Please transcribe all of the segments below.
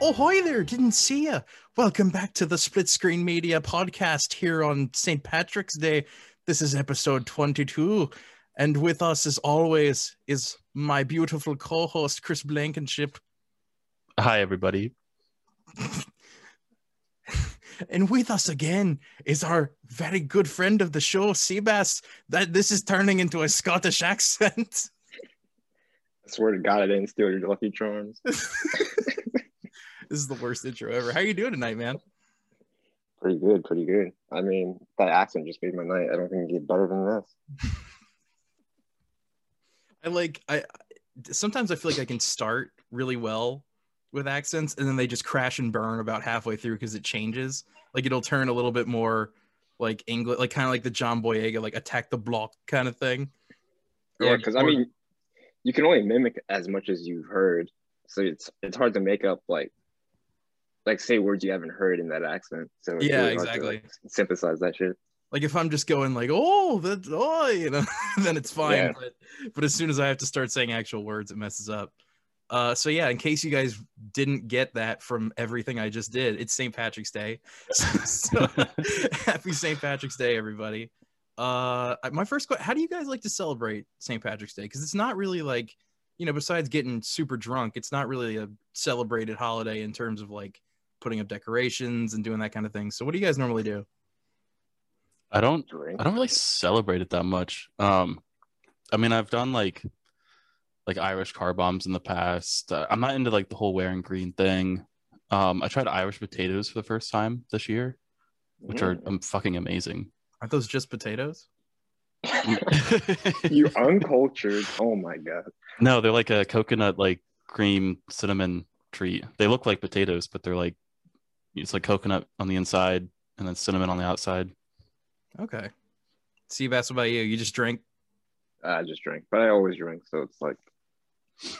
Oh, hi there. Didn't see ya. Welcome back to the Split Screen Media podcast here on St. Patrick's Day. This is episode 22. And with us, as always, is my beautiful co host, Chris Blankenship. Hi, everybody. and with us again is our very good friend of the show, Seabass. That this is turning into a Scottish accent. I swear to God, I didn't steal your Lucky Charms. this is the worst intro ever. How are you doing tonight, man? Pretty good, pretty good. I mean, that accent just made my night. I don't think it get better than this. I like I sometimes I feel like I can start really well with accents and then they just crash and burn about halfway through because it changes. Like it'll turn a little bit more like English, like kind of like the John Boyega, like attack the block kind of thing. Yeah, because I mean, you can only mimic as much as you've heard, so it's it's hard to make up like like say words you haven't heard in that accent. So Yeah, really to, exactly. like, synthesize that shit. like if I'm just going like, oh, that, oh, you know, then it's fine. Yeah. But but as soon as I have to start saying actual words, it messes up. Uh, so yeah, in case you guys didn't get that from everything I just did, it's St. Patrick's Day. so, happy St. Patrick's Day, everybody. Uh, my first question: How do you guys like to celebrate St. Patrick's Day? Because it's not really like, you know, besides getting super drunk, it's not really a celebrated holiday in terms of like putting up decorations and doing that kind of thing. So, what do you guys normally do? I don't I don't really celebrate it that much. Um I mean I've done like like Irish car bombs in the past. Uh, I'm not into like the whole wearing green thing. Um I tried Irish potatoes for the first time this year, which are Mm. um, fucking amazing. Aren't those just potatoes? you uncultured. Oh my god. no, they're like a coconut like cream cinnamon treat. They look like potatoes, but they're like it's like coconut on the inside and then cinnamon on the outside. Okay. Seabass, what about you? You just drink. I just drink, but I always drink, so it's like It's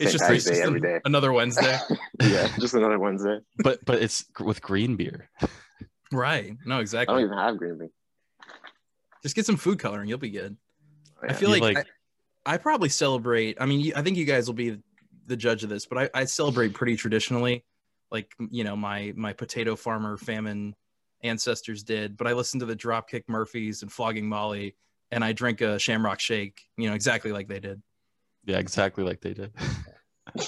St. just, Patty's it's just every an- day. another Wednesday. yeah, just another Wednesday. But but it's with green beer. right. No, exactly. I don't even have green beer. Just get some food coloring. You'll be good. Oh, I feel You like, like- I, I probably celebrate. I mean, I think you guys will be the judge of this, but I, I celebrate pretty traditionally, like you know my my potato farmer famine ancestors did. But I listen to the Dropkick Murphys and Flogging Molly, and I drink a Shamrock Shake. You know exactly like they did. Yeah, exactly like they did.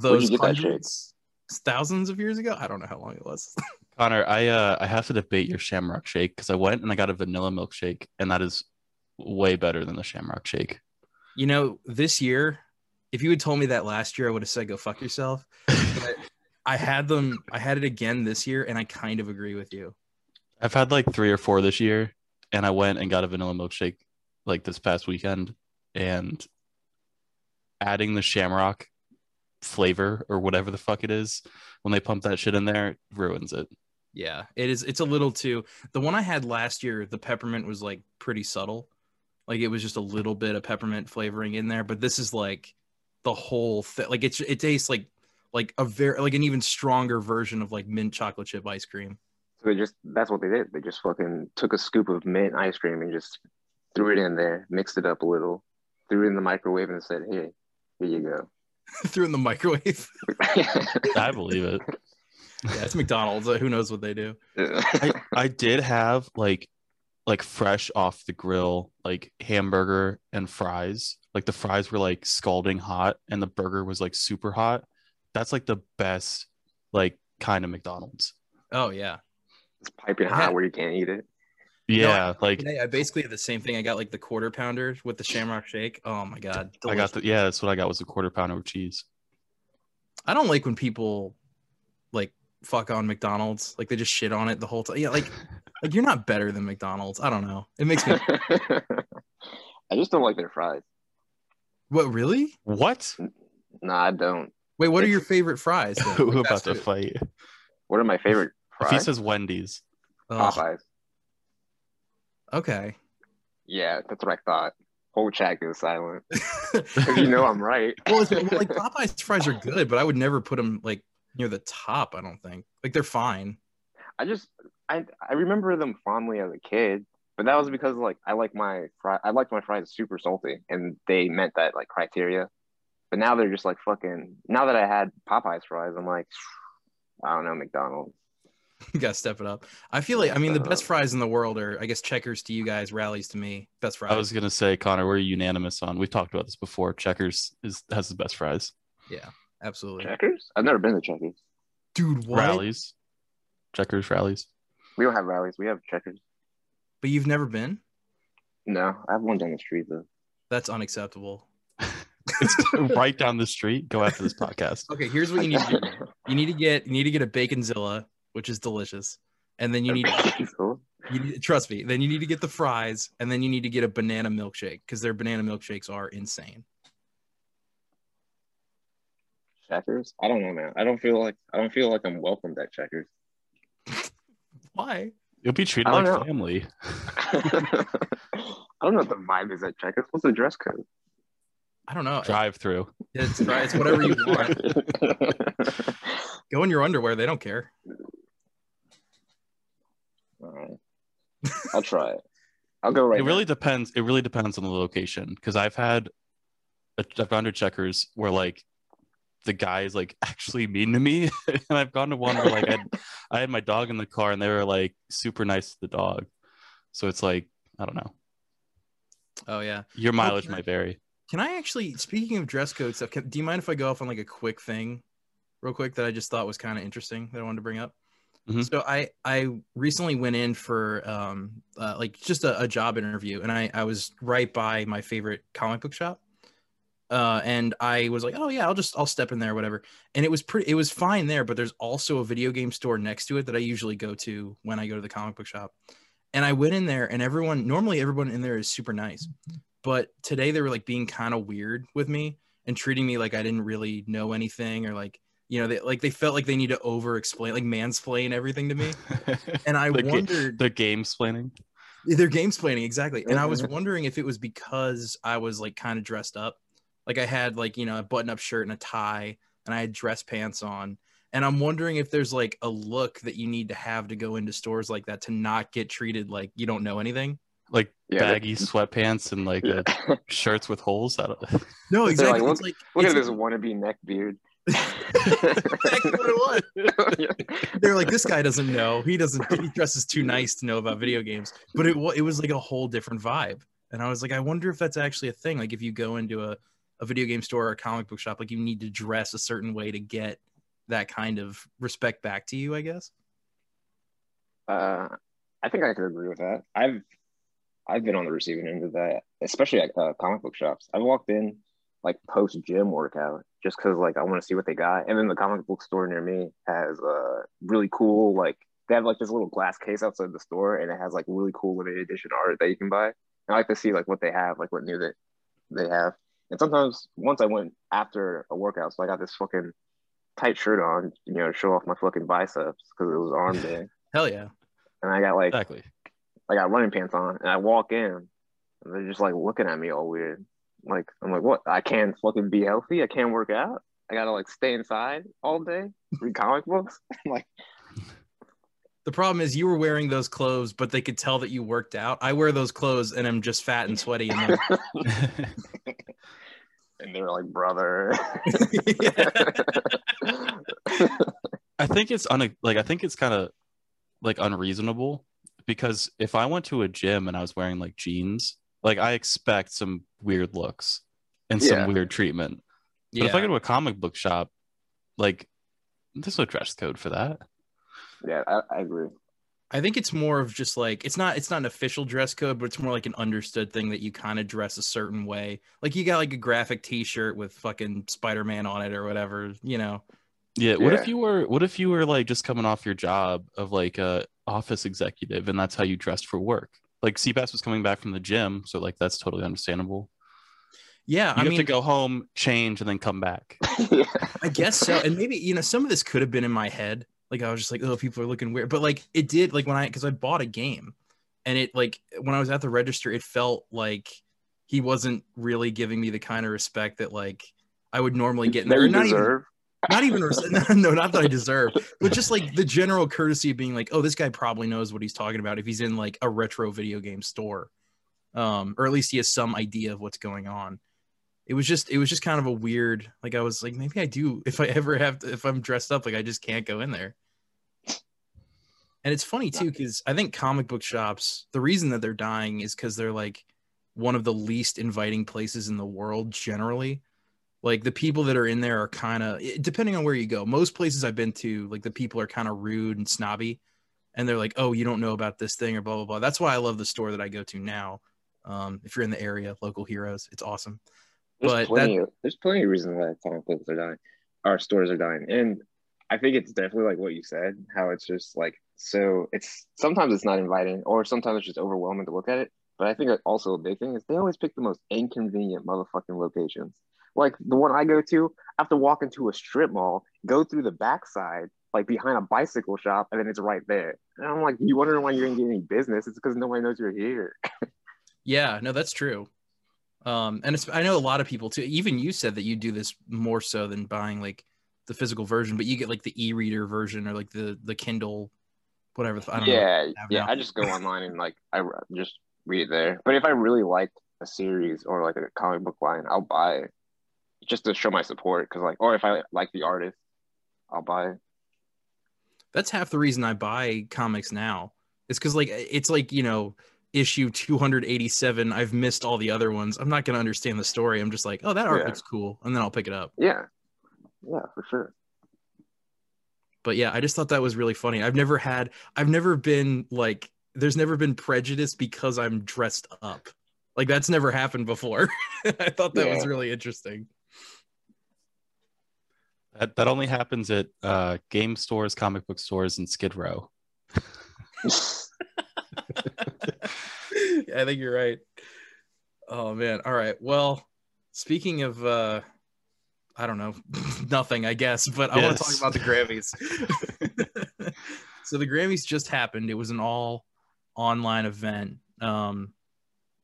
Those you get that hundreds, thousands of years ago. I don't know how long it was. Connor, I uh I have to debate your Shamrock Shake because I went and I got a vanilla milkshake, and that is way better than the Shamrock Shake. You know, this year, if you had told me that last year, I would have said go fuck yourself. But I had them, I had it again this year, and I kind of agree with you. I've had like three or four this year, and I went and got a vanilla milkshake like this past weekend, and adding the Shamrock flavor or whatever the fuck it is when they pump that shit in there ruins it. Yeah, it is. It's a little too. The one I had last year, the peppermint was like pretty subtle, like it was just a little bit of peppermint flavoring in there. But this is like the whole thing. Like it's it tastes like like a very like an even stronger version of like mint chocolate chip ice cream. So they just that's what they did. They just fucking took a scoop of mint ice cream and just threw it in there, mixed it up a little, threw it in the microwave and said, Hey, here you go. Threw in the microwave. I believe it. yeah, it's McDonald's. Who knows what they do? I, I did have like like fresh off the grill like hamburger and fries like the fries were like scalding hot and the burger was like super hot that's like the best like kind of mcdonald's Oh yeah. it's piping Yeah. hot where you can't eat it. yeah like I basically had the same thing. I got like the quarter pounder with the Shamrock Shake. Oh my god, i got the yeah that's what i got was a quarter pounder with cheese I don't like when people like fuck on McDonald's. Like they just shit on it the whole time. Yeah, like like you're not better than McDonald's. I don't know. It makes me. I just don't like their fries. What really? what Nah, I don't. Wait, what are your favorite fries? who Like, about fast to food. fight What are my favorite if he fries? says wendy's Ugh, Popeyes. okay. Yeah, that's what I thought. Whole chat goes silent. 'Cause you know I'm right. well, well, like Popeye's fries are good, but I would never put them like near the top. I don't think. Like they're fine. I just I I remember them fondly as a kid, but that was because like I like my fry I like my fries super salty, and they met that like criteria. But now they're just like fucking. Now that I had Popeyes fries, I'm like, I don't know McDonald's. You gotta step it up. I feel like I mean the best fries in the world are I guess checkers to you guys, Rally's to me. Best fries. I was gonna say, Connor, we're unanimous on. We've talked about this before. Checkers is has the best fries. yeah, absolutely. Checkers? I've never been to Checkers. Dude, what? Rally's, Checkers Rally's. We don't have Rally's. We have Checkers. But you've never been? No, I have one down the street though. That's unacceptable. It's right down the street. Go after this podcast. Okay, here's what you need to do. You need to get you need to get a baconzilla, which is delicious. And then you need Cool. you need, trust me, then you need to get the fries and then you need to get a banana milkshake because their banana milkshakes are insane. Checkers? I don't know, man. I don't feel like I don't feel like I'm welcomed at Checkers. Why? You'll be treated like know. family. I don't know what the vibe is at Checkers. What's the dress code? I don't know. Drive through. It's, it's whatever you want. Go in your underwear. They don't care. Alright. I'll try it. I'll go right. it now. really depends. It really depends on the location because I've had, a, I've gone to checkers where like the guy is like actually mean to me, and I've gone to one where like I, I had my dog in the car and they were like super nice to the dog. So it's like I don't know. Oh yeah. Your mileage might vary. Can I actually, speaking of dress code stuff, can, do you mind if I go off on like a quick thing, real quick, that I just thought was kind of interesting that I wanted to bring up? Mhm. So I I recently went in for um uh, like just a, a job interview, and I I was right by my favorite comic book shop, uh, and I was like, oh yeah, I'll just I'll step in there, whatever. And it was pretty, it was fine there, but there's also a video game store next to it that I usually go to when I go to the comic book shop. And I went in there, and everyone normally everyone in there is super nice, but today they were like being kind of weird with me and treating me like I didn't really know anything or like you know they like they felt like they need to over explain like mansplain everything to me and i The ga- wondered the game planning. they're game explaining exactly and i was wondering if it was because i was like kind of dressed up like i had like you know a button up shirt and a tie and i had dress pants on. And i'm wondering if there's like a look that you need to have to go into stores like that to not get treated like you don't know anything? Like Yeah, that- baggy sweatpants and like Yeah. uh, shirts with holes. I don't, no exactly. like, it's like Look at this wannabe neck beard. exactly what it was. They're like this guy doesn't know. He doesn't he dresses too nice to know about video games. But it, it was like a whole different vibe. And i was like i wonder if that's actually a thing. Like if you go into a, a video game store or a comic book shop like you need to dress a certain way to get that kind of respect back to you i guess Uh, I think I could agree with that. I've I've been on the receiving end of that, especially at uh, comic book shops. i've walked in like post gym workout just because like I want to see what they got, and then the comic book store near me has uh really cool like they have like this little glass case outside the store, and it has like really cool limited edition art that you can buy. I like to see like what they have, like what new that they have. And sometimes once I went after a workout, so I got this fucking tight shirt on, you know, show off my fucking biceps because it was arm day. hell yeah And I got like exactly. I got running pants on and I walk in and they're just like looking at me all weird. Like I'm like, what? I can't fucking be healthy. I can't work out. I gotta like stay inside all day, read comic books. I'm like, the problem is you were wearing those clothes but they could tell that you worked out i wear those clothes and i'm just fat and sweaty and then- and they're like, brother. I think it's un- like I think it's kind of like unreasonable because if I went to a gym and I was wearing like jeans, like I expect some weird looks and Yeah. some weird treatment. But if I go to a comic book shop, like there's no dress code for that. yeah, I, I agree. I think it's more of just like it's not it's not an official dress code, but it's more like an understood thing that you kind of dress a certain way. Like you got like a graphic T-shirt with fucking Spider-Man on it or whatever, you know. Yeah. What Yeah. if you were what if you were like just coming off your job of like a office executive and that's how you dressed for work? Like Seabass was coming back from the gym, so like that's totally understandable. Yeah, You I have mean, to go home, change, and then come back. yeah. I guess so. And maybe you know some of this could have been in my head. Like I was just like, oh, people are looking weird. But like it did. Like when I because I bought a game, and it like when I was at the register, it felt like he wasn't really giving me the kind of respect that like I would normally get in That you Not even not even res- no not that i deserve but just like the general courtesy of being like oh this guy probably knows what he's talking about if he's in like a retro video game store um or at least he has some idea of what's going on it was just it was just kind of a weird like I was like maybe I do if I ever have to if I'm dressed up like I just can't go in there. And it's funny too because I think comic book shops the reason that they're dying is because they're like one of the least inviting places in the world generally. Like the people that are in there are kind of depending on where you go. Most places I've been to, like the people are kind of rude and snobby, and they're like, "Oh, you don't know about this thing or blah blah blah." That's why I love the store that I go to now. Um, if you're in the area, local heroes, it's awesome. There's But plenty. that- Of, there's plenty of reasons why comic books are dying. Our stores are dying, and I think it's definitely like what you said. How it's just like so. It's sometimes it's not inviting, or sometimes it's just overwhelming to look at it. But I think also a big thing is they always pick the most inconvenient motherfucking locations. Like the one I go to, I have to walk into a strip mall, go through the backside, like behind a bicycle shop, and then it's right there. And I'm like, you wondering why you didn't get any business? It's because nobody knows you're here. Yeah, no, that's true. Um, and it's, I know a lot of people too. Even you said that you do this more so than buying like the physical version, but you get like the e-reader version or like the the Kindle, whatever. the- I don't know. yeah, have yeah. now. I just go online and like i just read it there. But if I really like a series or like a comic book line, I'll buy it just to show my support. Because like, or if I like the artist, I'll buy it. That's half the reason I buy comics now. It's because like it's like you know issue 287. I've missed all the other ones. I'm not gonna understand the story. I'm just like, oh, that art Yeah. looks cool, and then I'll pick it up. Yeah, yeah, for sure. but yeah, I just thought that was really funny. I've never had, I've never been like, there's never been prejudice because I'm dressed up. Like that's never happened before. I thought that was really interesting. That that only happens at uh, game stores, comic book stores, and Skid Row. I think you're right. Oh man. All right. Well, speaking of uh I don't know, nothing, I guess, but I want to talk about the Grammys. so the Grammys just happened. It was an all online event. Um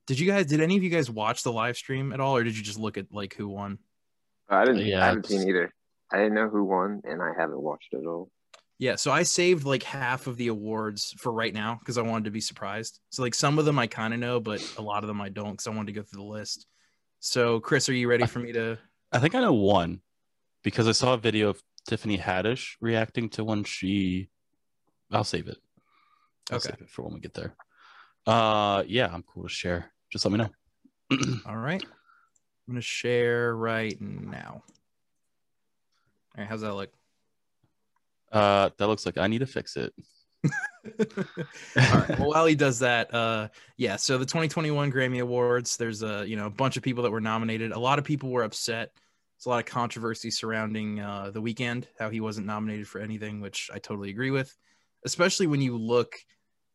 did you guys did any of you guys watch the live stream at all or did you just look at like who won? I didn't. Yeah, I haven't it's- seen either. I didn't know who won, and I haven't watched it all. Yeah, so I saved like half of the awards for right now because I wanted to be surprised. So like some of them I kind of know, but a lot of them I don't because I wanted to go through the list. So Chris, are you ready for me to? I think I know one because I saw a video of Tiffany Haddish reacting to one she. I'll save it. I'll Okay. save it for when we get there. Uh, yeah, I'm cool to share. Just let me know. All right, I'm gonna share right now. All right, how's that look? Uh, that looks like I need to fix it. All right. Well, while he does that, uh, yeah. So the 2021 Grammy Awards, there's a you know a bunch of people that were nominated. A lot of people were upset. There's a lot of controversy surrounding uh, the Weeknd, how he wasn't nominated for anything, which I totally agree with. Especially when you look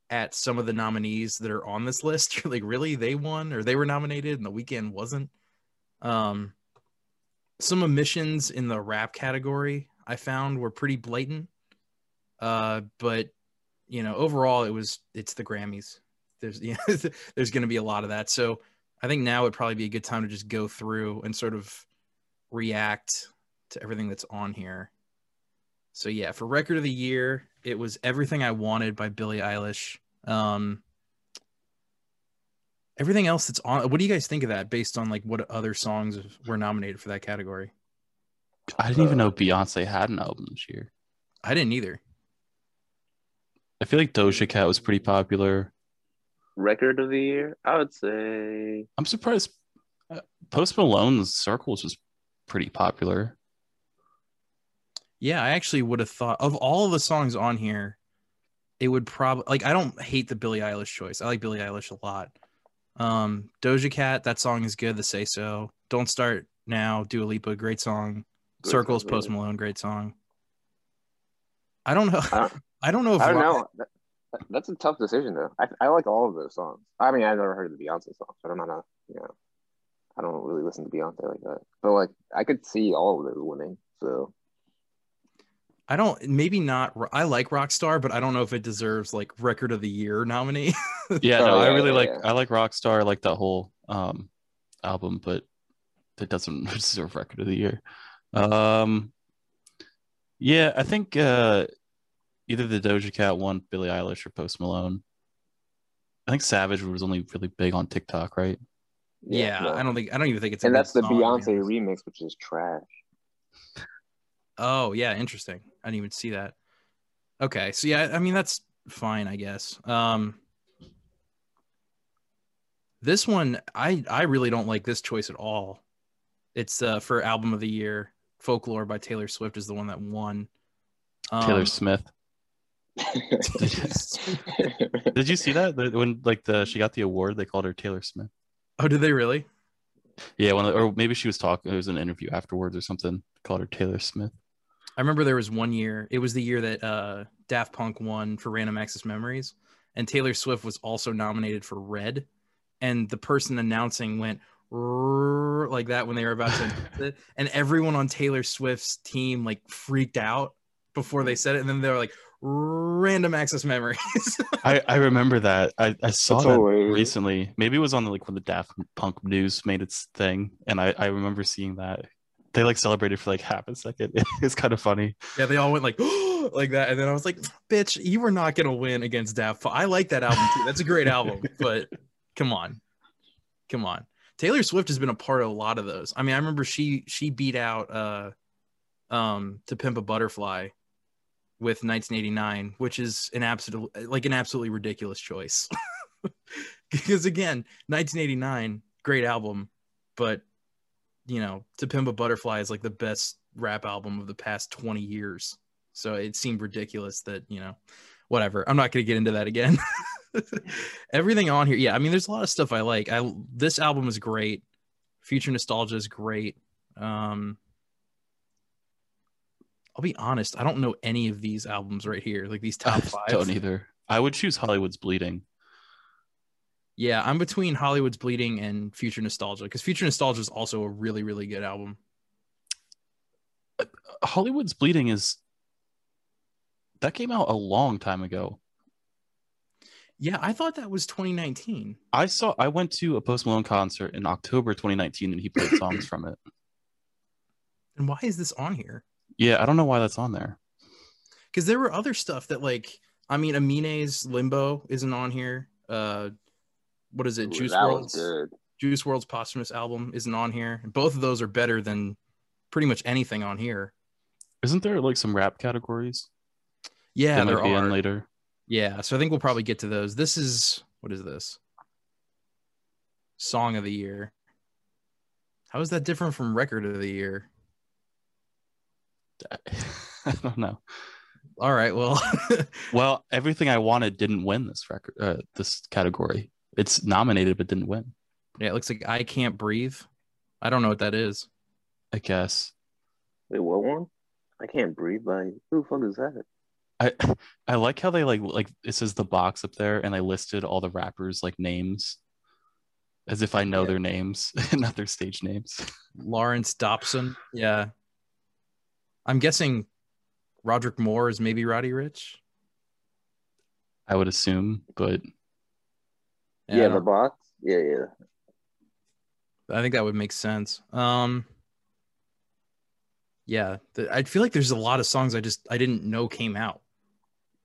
at some of the nominees that are on this list, you're like, really, they won or they were nominated, and the Weeknd wasn't. Um, some omissions in the rap category I found were pretty blatant. Uh, but you know, overall, it was it's the Grammys. There's yeah, there's going to be a lot of that. So I think now would probably be a good time to just go through and sort of react to everything that's on here. So yeah, for record of the year, it was "Everything I Wanted" by Billie Eilish. Um, everything else that's on. What do you guys think of that? Based on like what other songs were nominated for that category? I didn't even know Beyonce had an album this year. I didn't either. I feel like Doja Cat was pretty popular. Record of the year, I would say. I'm surprised uh, Post Malone's Circles was pretty popular. Yeah, I actually would have thought of all of the songs on here, it would probably like I don't hate the Billie Eilish choice. I like Billie Eilish a lot. Um, Doja Cat, that song is good. The Say So, Don't Start Now, Dua Lipa, great song. Great Circles, song, Post Malone, great song. I don't know. I don't- I don't know if I don't know. That, that- that's a tough decision though. I, I like all of those songs. I mean, I've never heard the Beyonce songs, but I'm not a you know, I don't really listen to Beyonce like that. But like, I could see all of those winning. So I don't. Maybe not. I like Rockstar, but I don't know if it deserves like Record of the Year nominee. Yeah, Oh, no, I really yeah, like yeah. I like Rockstar, I like that whole um album, but it doesn't deserve record of the year. Um yeah, I think uh either the Doja Cat one, Billie Eilish or Post Malone. I think Savage was only really big on TikTok, right? Yeah, no. I don't think I don't even think it's. a And good that's the song, Beyonce honest. remix, which is trash. Oh yeah, interesting. I didn't even see that. Okay, so yeah, I mean that's fine, I guess. Um, this one, I I really don't like this choice at all. It's uh, for album of the year. Folklore by Taylor Swift is the one that won. Taylor Um, Smith. Did you see that when like the she got the award? They called her Taylor Smith. oh, did they really? Yeah, when, or maybe she was talking. It was an interview afterwards or something. Called her Taylor Smith. I remember there was one year. It was the year that uh, Daft Punk won for Random Access Memories, and Taylor Swift was also nominated for Red. And the person announcing went like that when they were about to announce it, and everyone on Taylor Swift's team like freaked out before they said it, and then they were like "Random Access Memories." I I remember that. I I saw That's that hilarious. recently. Maybe it was on the, like when the Daft Punk news made its thing, and I I remember seeing that. They like celebrated for like half a second. It's kind of funny. yeah, they all went like like that, and then I was like, "Bitch, you were not gonna win against Daft Punk." I like that album too. That's a great album, but come on, come on. Taylor Swift has been a part of a lot of those. I mean, I remember she she beat out uh um to Pimp a Butterfly with 1989, which is an absolute like an absolutely ridiculous choice. because again, 1989, great album, but you know, To Pimp a Butterfly is like the best rap album of the past 20 years. So it seemed ridiculous that, you know, whatever. I'm not going to get into that again. Everything on here, yeah, I mean, there's a lot of stuff I like. I this album is great. Future Nostalgia is great. Um I'll be honest, I don't know any of these albums right here, like these top I five. don't either. I would choose Hollywood's Bleeding. Yeah, I'm between Hollywood's Bleeding and Future Nostalgia because Future Nostalgia is also a really, really good album. Hollywood's Bleeding is that came out a long time ago. Yeah, I thought that was 2019. I saw I went to a Post Malone concert in October 2019 and he played songs from it. And why is this on here? Yeah, I don't know why that's on there. Because there were other stuff that, like, I mean, Amine's Limbo isn't on here. Uh, what is it? Ooh, Juice WRLD's. Juice WRLD's posthumous album isn't on here. Both of those are better than pretty much anything on here. Isn't there like some rap categories? Yeah, that there might be in are. later. Yeah, so I think we'll probably get to those. This is what is this? Song of the year. How is that different from record of the year? I don't know. All right, well, Well, everything I wanted didn't win this record, uh, this category. It's nominated but didn't win. yeah, it looks like I can't breathe. I don't know what that is. I guess. Wait, what one? I can't breathe. Like, who the fuck is that? I I like how they like like it says the box up there and they listed all the rappers like names as if I know Yeah. their names and not their stage names. Lawrence Dobson. Yeah. I'm guessing Roderick Moore is maybe Roddy Ricch. I would assume, but I Yeah, the box. Yeah, yeah. I think that would make sense. Um, yeah, th- I feel like there's a lot of songs I just I didn't know came out.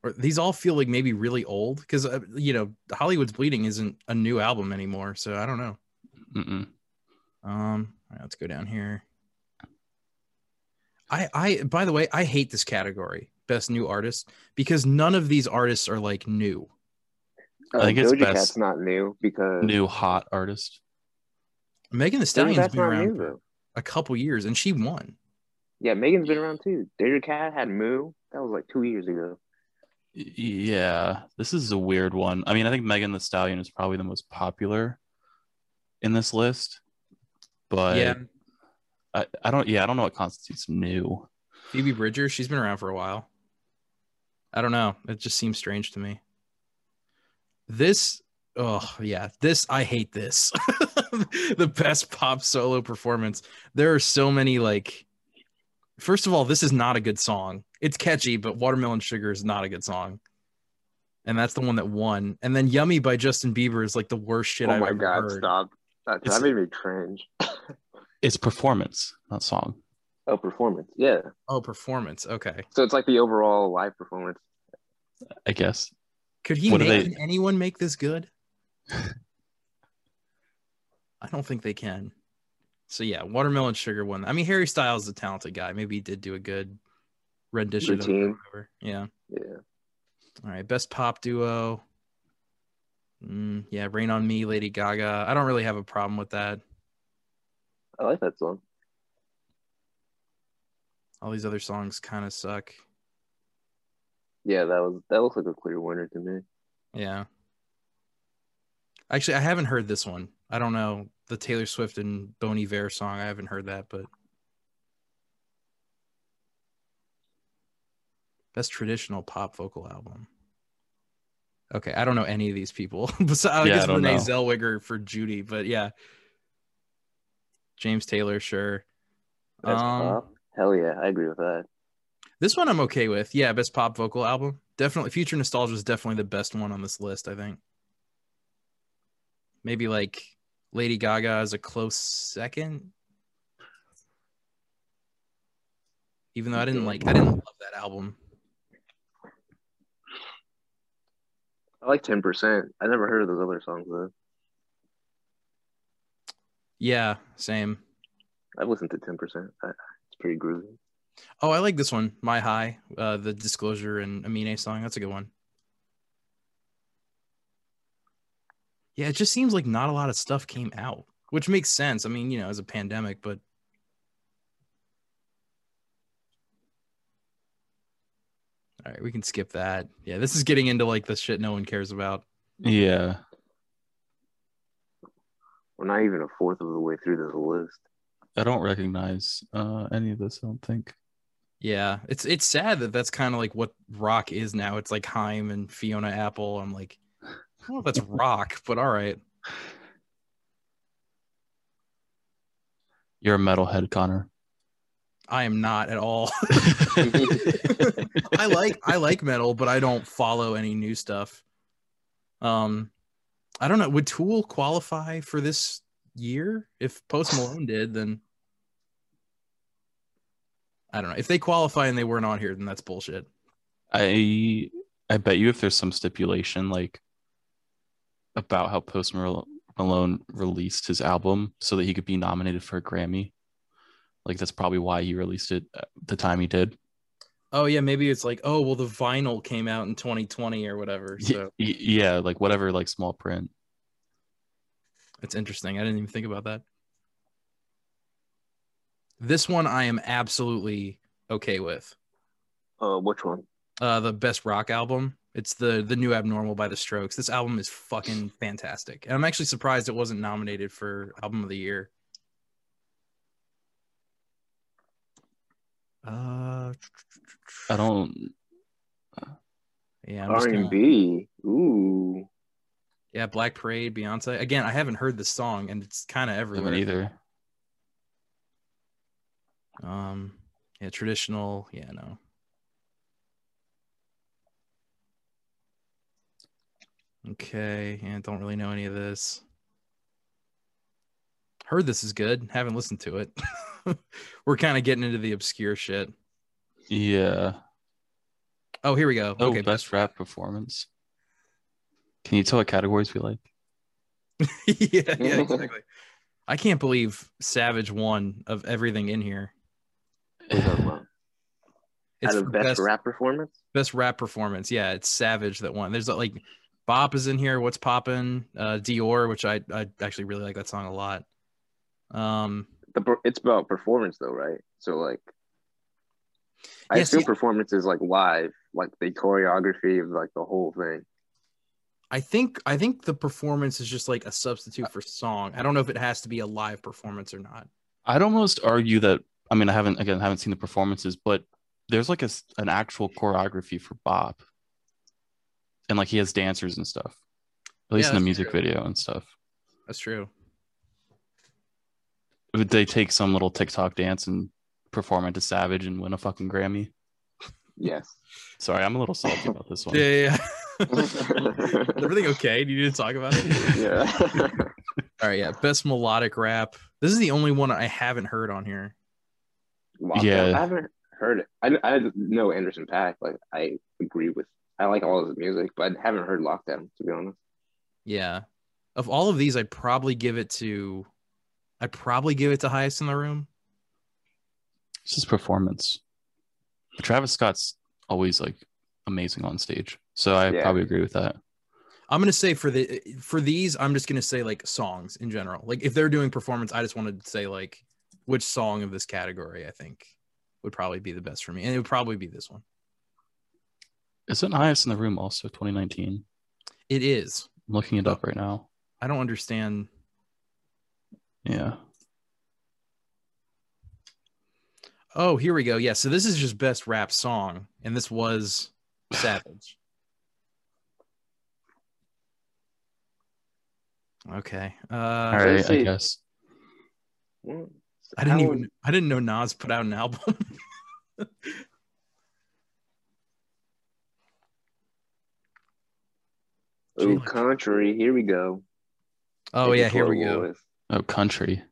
Or these all feel like maybe really old because uh, you know Hollywood's Bleeding isn't a new album anymore, so I don't know. mm-mm. Um, all right, let's go down here. I I by the way, I hate this category, best new artist, because none of these artists are like new. Uh, I think it's Doja best- Cat's not new because new hot artist. Megan the Doja Stallion's Cat's been around new for a couple years and she won. Yeah, Megan's been around too. Doja Cat had Moo. That was like two years ago. Yeah, this is a weird one. I mean, I think Megan Thee Stallion is probably the most popular in this list, but yeah, I, I don't. Yeah, I don't know what constitutes new. Phoebe Bridger, she's been around for a while. I don't know. It just seems strange to me. This, oh yeah, this I hate this. the best pop solo performance. There are so many like. First of all, this is not a good song. It's catchy, but Watermelon Sugar is not a good song. And that's the one that won. And then Yummy by Justin Bieber is like the worst shit oh I've my ever god, heard. stop. That, It's- that made me cringe. It's performance, not song. Oh, performance. Yeah. Oh, performance. Okay. So it's like the overall live performance. I guess. Could he What make they- can anyone make this good? I don't think they can. So yeah, Watermelon Sugar won. I mean, Harry Styles is a talented guy. Maybe he did do a good rendition of it or Routine. Yeah. Yeah. All right, best pop duo. Mm, yeah, Rain on Me, Lady Gaga. I don't really have a problem with that. I like that song. All these other songs kind of suck. Yeah, that was that looks like a clear winner to me. Yeah. Actually, I haven't heard this one. I don't know the Taylor Swift and Bon Iver song. I haven't heard that, but best traditional pop vocal album. Okay, I don't know any of these people. Besides, I Yeah, guess I don't Renee know. Zellweger for Judy, but yeah, James Taylor, sure. Best Um, pop. Hell yeah, I agree with that. This one I'm okay with. Yeah, best pop vocal album. Definitely Future Nostalgia is definitely the best one on this list, I think. Maybe like Lady Gaga is a close second. Even though I didn't like I didn't love that album. I like ten percent. I never heard of those other songs though. Yeah, same. I've listened to ten percent. It's pretty groovy. Oh, I like this one, My High, uh, the Disclosure and Amine song. That's a good one. Yeah, it just seems like not a lot of stuff came out, which makes sense. I mean, you know, as a pandemic, but all right, we can skip that. Yeah, this is getting into like the shit no one cares about. Yeah. We're not even a fourth of the way through this list. I don't recognize uh, any of this. I don't think. Yeah, it's it's sad that that's kind of like what rock is now. It's like Haim and Fiona Apple. I'm like, I don't know if that's rock, but all right. You're a metalhead, Connor. I am not at all. I like I like metal, but I don't follow any new stuff. Um, I don't know. Would Tool qualify for this year? If Post Malone did, then I don't know. If they qualify and they weren't on here, then that's bullshit. I I bet you if there's some stipulation like about how Post Malone released his album so that he could be nominated for a Grammy, like that's probably why he released it the time he did. Oh yeah, maybe it's like, oh well, the vinyl came out in 2020 or whatever. Y- So yeah, like whatever, like small print. it's interesting. I didn't even think about that. This one I am absolutely okay with. Uh, which one? uh the best rock album it's the the new abnormal by the strokes this album is fucking fantastic and i'm actually surprised it wasn't nominated for album of the year uh I don't. yeah I'm R just and gonna- B. Ooh. yeah black parade beyonce again i haven't heard this song and it's kind of I haven't everywhere either. um yeah traditional yeah no okay yeah don't really know any of this heard this is good haven't listened to it we're kind of getting into the obscure shit Yeah. oh here we go Oh, okay best rap performance. Can you tell what categories we like? yeah, yeah exactly i can't believe savage won of everything in here What are you talking it's Out of for best, rap performance? best rap performance. Yeah, it's Savage that won. There's like Bop is in here. What's poppin'? Uh, Dior, which I I actually really like that song a lot. Um, The it's about performance though, right? So like, I Yeah, assume see- performance is like live, like the choreography of like the whole thing. I think I think the performance is just like a substitute for song. I don't know if it has to be a live performance or not. I'd almost argue that I mean I haven't again haven't seen the performances, but there's like a s- an actual choreography for Bop, and like he has dancers and stuff, at least Yeah, in the music true. video and stuff. That's true. Would they take some little TikTok dance and perform it to Savage and win a fucking Grammy? Yes. Sorry, I'm a little salty about this one. Yeah, yeah. yeah. Everything okay? Do you need to talk about it? yeah. All right, yeah. Best melodic rap. This is the only one I haven't heard on here. Lockdown. Yeah. I haven't heard it. I I know Anderson .Paak. Like I agree with. I like all his music, but I haven't heard Lockdown to be honest. Yeah. of all of these, I'd probably give it to, I'd probably give it to highest in the room. It's his performance. But Travis Scott's always like amazing on stage, so I Yeah. probably agree with that. I'm gonna say for the for these, I'm just gonna say like songs in general. Like if they're doing performance, I just wanted to say like which song of this category I think would probably be the best for me, and it would probably be this one. Isn't highest in the room also 2019? It is. I'm looking it up right now. I don't understand. Yeah. Oh, here we go. Yeah, so this is just best rap song, and this was Savage. Okay. Uh, All So I guess. I didn't even I didn't know Nas put out an album. Ooh, country. Here we go. oh yeah, here we go. Boys. Oh, country.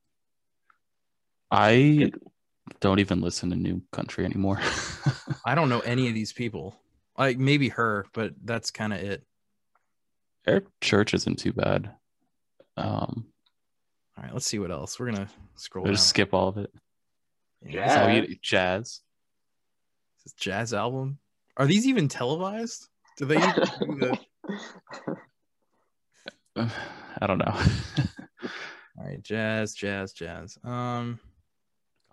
I don't even listen to new country anymore. I don't know any of these people. Like maybe her, but that's kind of it. Eric Church isn't too bad. Um, All right, let's see what else. We're gonna scroll we'll just skip all of it. Yeah, Jazz. You- jazz. this jazz album. Are these even televised? Do they? Even do the... I don't know. All right, jazz, jazz, jazz. Um,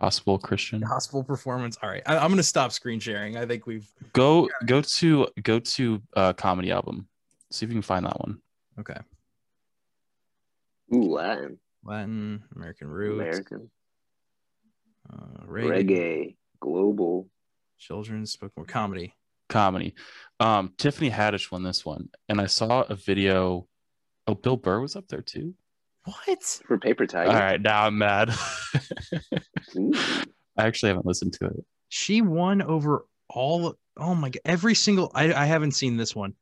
Gospel Christian. gospel performance. All right, I, I'm gonna stop screen sharing. I think we've Go go to go to uh comedy album. See if you can find that one. okay. Ooh, Latin, Latin, American roots, American, uh, reggae, reggae, global. children's spoken word comedy. Comedy. Um, Tiffany Haddish won this one, and I saw a video. Oh, Bill Burr was up there too. What? For Paper Tiger. All right, now I'm mad. I actually haven't listened to it. She won over all. Oh my god! Every single. I I haven't seen this one.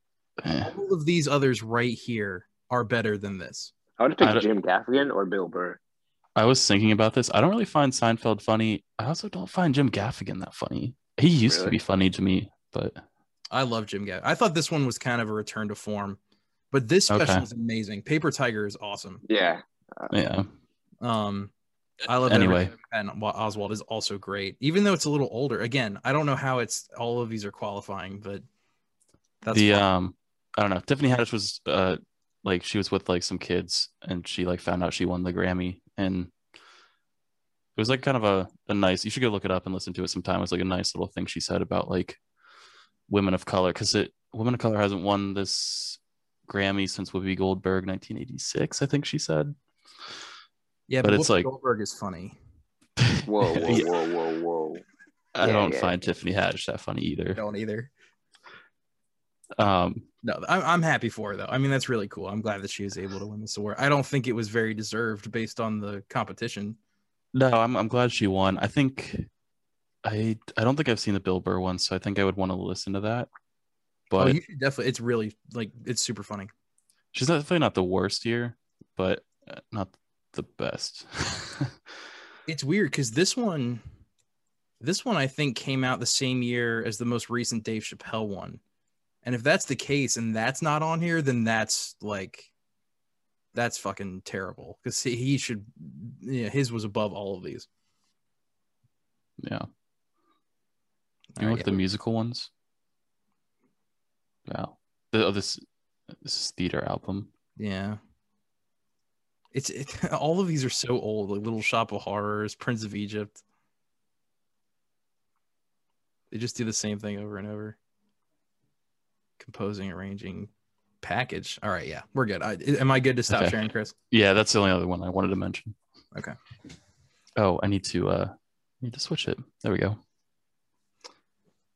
Eh. All of these others right here are better than this. I would have I Jim Gaffigan or Bill Burr. I was thinking about this. I don't really find Seinfeld funny. I also don't find Jim Gaffigan that funny. He used to be funny to me, but I love Jim Gaffigan. I thought this one was kind of a return to form, but this special Okay. is amazing. Paper Tiger is awesome. Yeah. yeah. Um, I love Anyway. Everything Patton Oswalt is also great, even though it's a little older. Again, I don't know how it's all of these are qualifying, but that's the fine. um I don't know. Tiffany Haddish was uh like she was with like some kids and she like found out she won the Grammy and it was like kind of a, a nice you should go look it up and listen to it sometime. It was like a nice little thing she said about like women of color because it women of color hasn't won this Grammy since Whoopi Goldberg 1986, I think she said. yeah, but but, it's Whoopi like- Goldberg is funny. Whoa, whoa, Yeah. whoa, whoa, whoa. I Yeah, don't yeah. find Tiffany Haddish that funny I either. don't either. Um No, I'm, I'm happy for her though. I mean, that's really cool. I'm glad that she was able to win this award. I don't think it was very deserved based on the competition. No, I'm I'm glad she won. I think I I don't think I've seen the Bill Burr one, so I think I would want to listen to that. But But oh, you should definitely. It's really like it's super funny. she's definitely not the worst year, but uh, not the best. It's weird because this one, this one I think came out the same year as the most recent Dave Chappelle one, and if that's the case and that's not on here, then that's like, that's fucking terrible because he, should, yeah, his was above all of these. yeah. All You right, look at the musical ones. Wow. The, oh, this this is theater album. Yeah. It's it, all of these are so old, like Little Shop of Horrors, Prince of Egypt. They just do the same thing over and over. Composing, arranging, package. All right, yeah, we're good. I, am I good to stop Okay. sharing, Chris? Yeah, that's the only other one I wanted to mention. Okay. Oh, I need to uh need to switch it. There we go.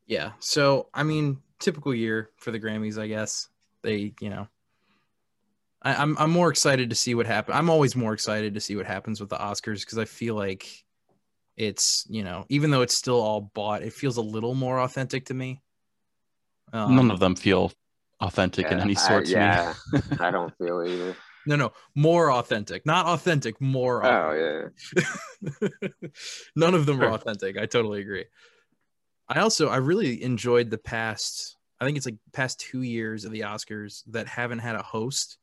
Yeah. So, I mean, typical year for the Grammys, I guess. They, you know, I, I'm I'm more excited to see what happens. I'm always more excited to see what happens with the Oscars because I feel like it's, you know, even though it's still all bought, it feels a little more authentic to me. Um, None of them feel authentic in any sort to yeah, me. I don't feel either. no, no, more authentic, not authentic, more. Oh yeah. None of them are authentic. I totally agree. I also I really enjoyed the past. I think it's like past two years of the Oscars that haven't had a host.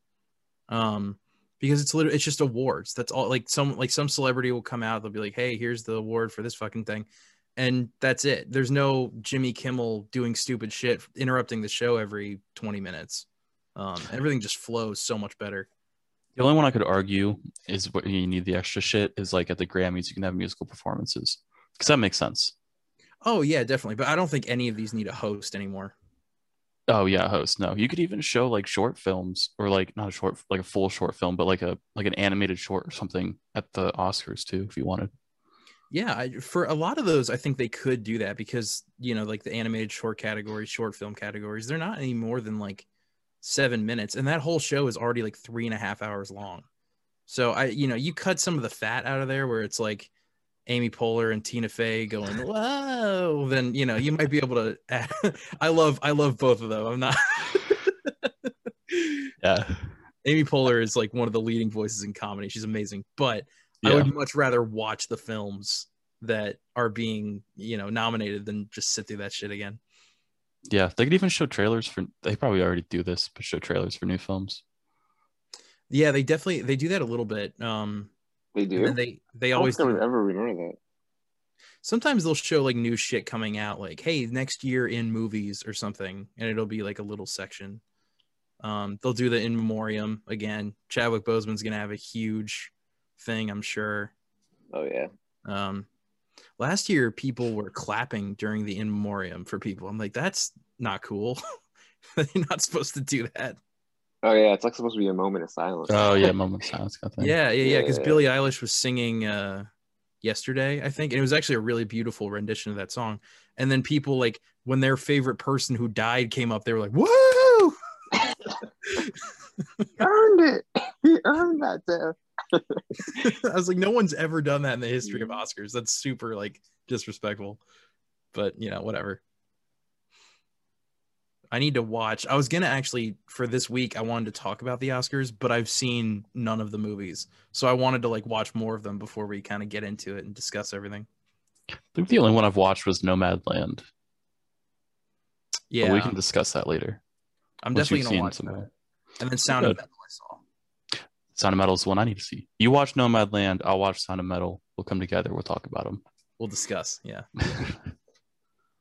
Um, because it's literally it's just awards. That's all. Like some like some celebrity will come out. They'll be like, "Hey, here's the award for this fucking thing," and that's it. There's no Jimmy Kimmel doing stupid shit, interrupting the show every 20 minutes. Um, everything just flows so much better. The only one I could argue is what you need the extra shit is like at the Grammys you can have musical performances because that makes sense. Oh yeah, definitely. But I don't think any of these need a host anymore. Oh yeah, host. No, you could even show like short films or like not a short, like a full short film, but like a like an animated short or something at the Oscars too, if you wanted. Yeah, I, for a lot of those, I think they could do that because you know, like the animated short categories, short film categories, they're not any more than like seven minutes, and that whole show is already like three and a half hours long. So I, you know, you cut some of the fat out of there where it's like Amy Poehler and Tina Fey going, "Whoa!" Then you know you might be able to. Add, I love, I love both of them. I'm not. Yeah. Amy Poehler is like one of the leading voices in comedy. She's amazing, but I would much rather watch the films that are being, you know, nominated than just sit through that shit again. Yeah. They could even show trailers for they probably already do this, but show trailers for new films. Yeah, they definitely they do that a little bit. Um, They do. they they I always don't do, ever remember that. sometimes they'll show like new shit coming out, like hey, next year in movies or something, and it'll be like a little section. Um, they'll do the in memoriam again. Chadwick Boseman's gonna have a huge thing, I'm sure. Oh yeah. Um, last year, people were clapping during the in memoriam for people. I'm like, that's not cool. You're not supposed to do that. Oh yeah. It's like supposed to be a moment of silence. Oh yeah, moment of silence kind of. Yeah, yeah, yeah. Because Yeah. Billie Eilish was singing uh, yesterday, I think, and it was actually a really beautiful rendition of that song. And then people like when their favorite person who died came up, they were like, "Woo!" earned it. He earned that death. I was like, no one's ever done that in the history of Oscars. That's super like disrespectful. But you know, whatever. I need to watch. I was gonna actually for this week. I wanted to talk about the Oscars, but I've seen none of the movies, so I wanted to like watch more of them before we kind of get into it and discuss everything. I think the only one I've watched was Nomadland. Yeah, But we can discuss that later. I'm definitely gonna watch some that. And then Sound of Metal, I saw. Sound of Metal is the one I need to see. You watch Nomadland, I'll watch Sound of Metal. We'll come together. We'll talk about them. We'll discuss. Yeah.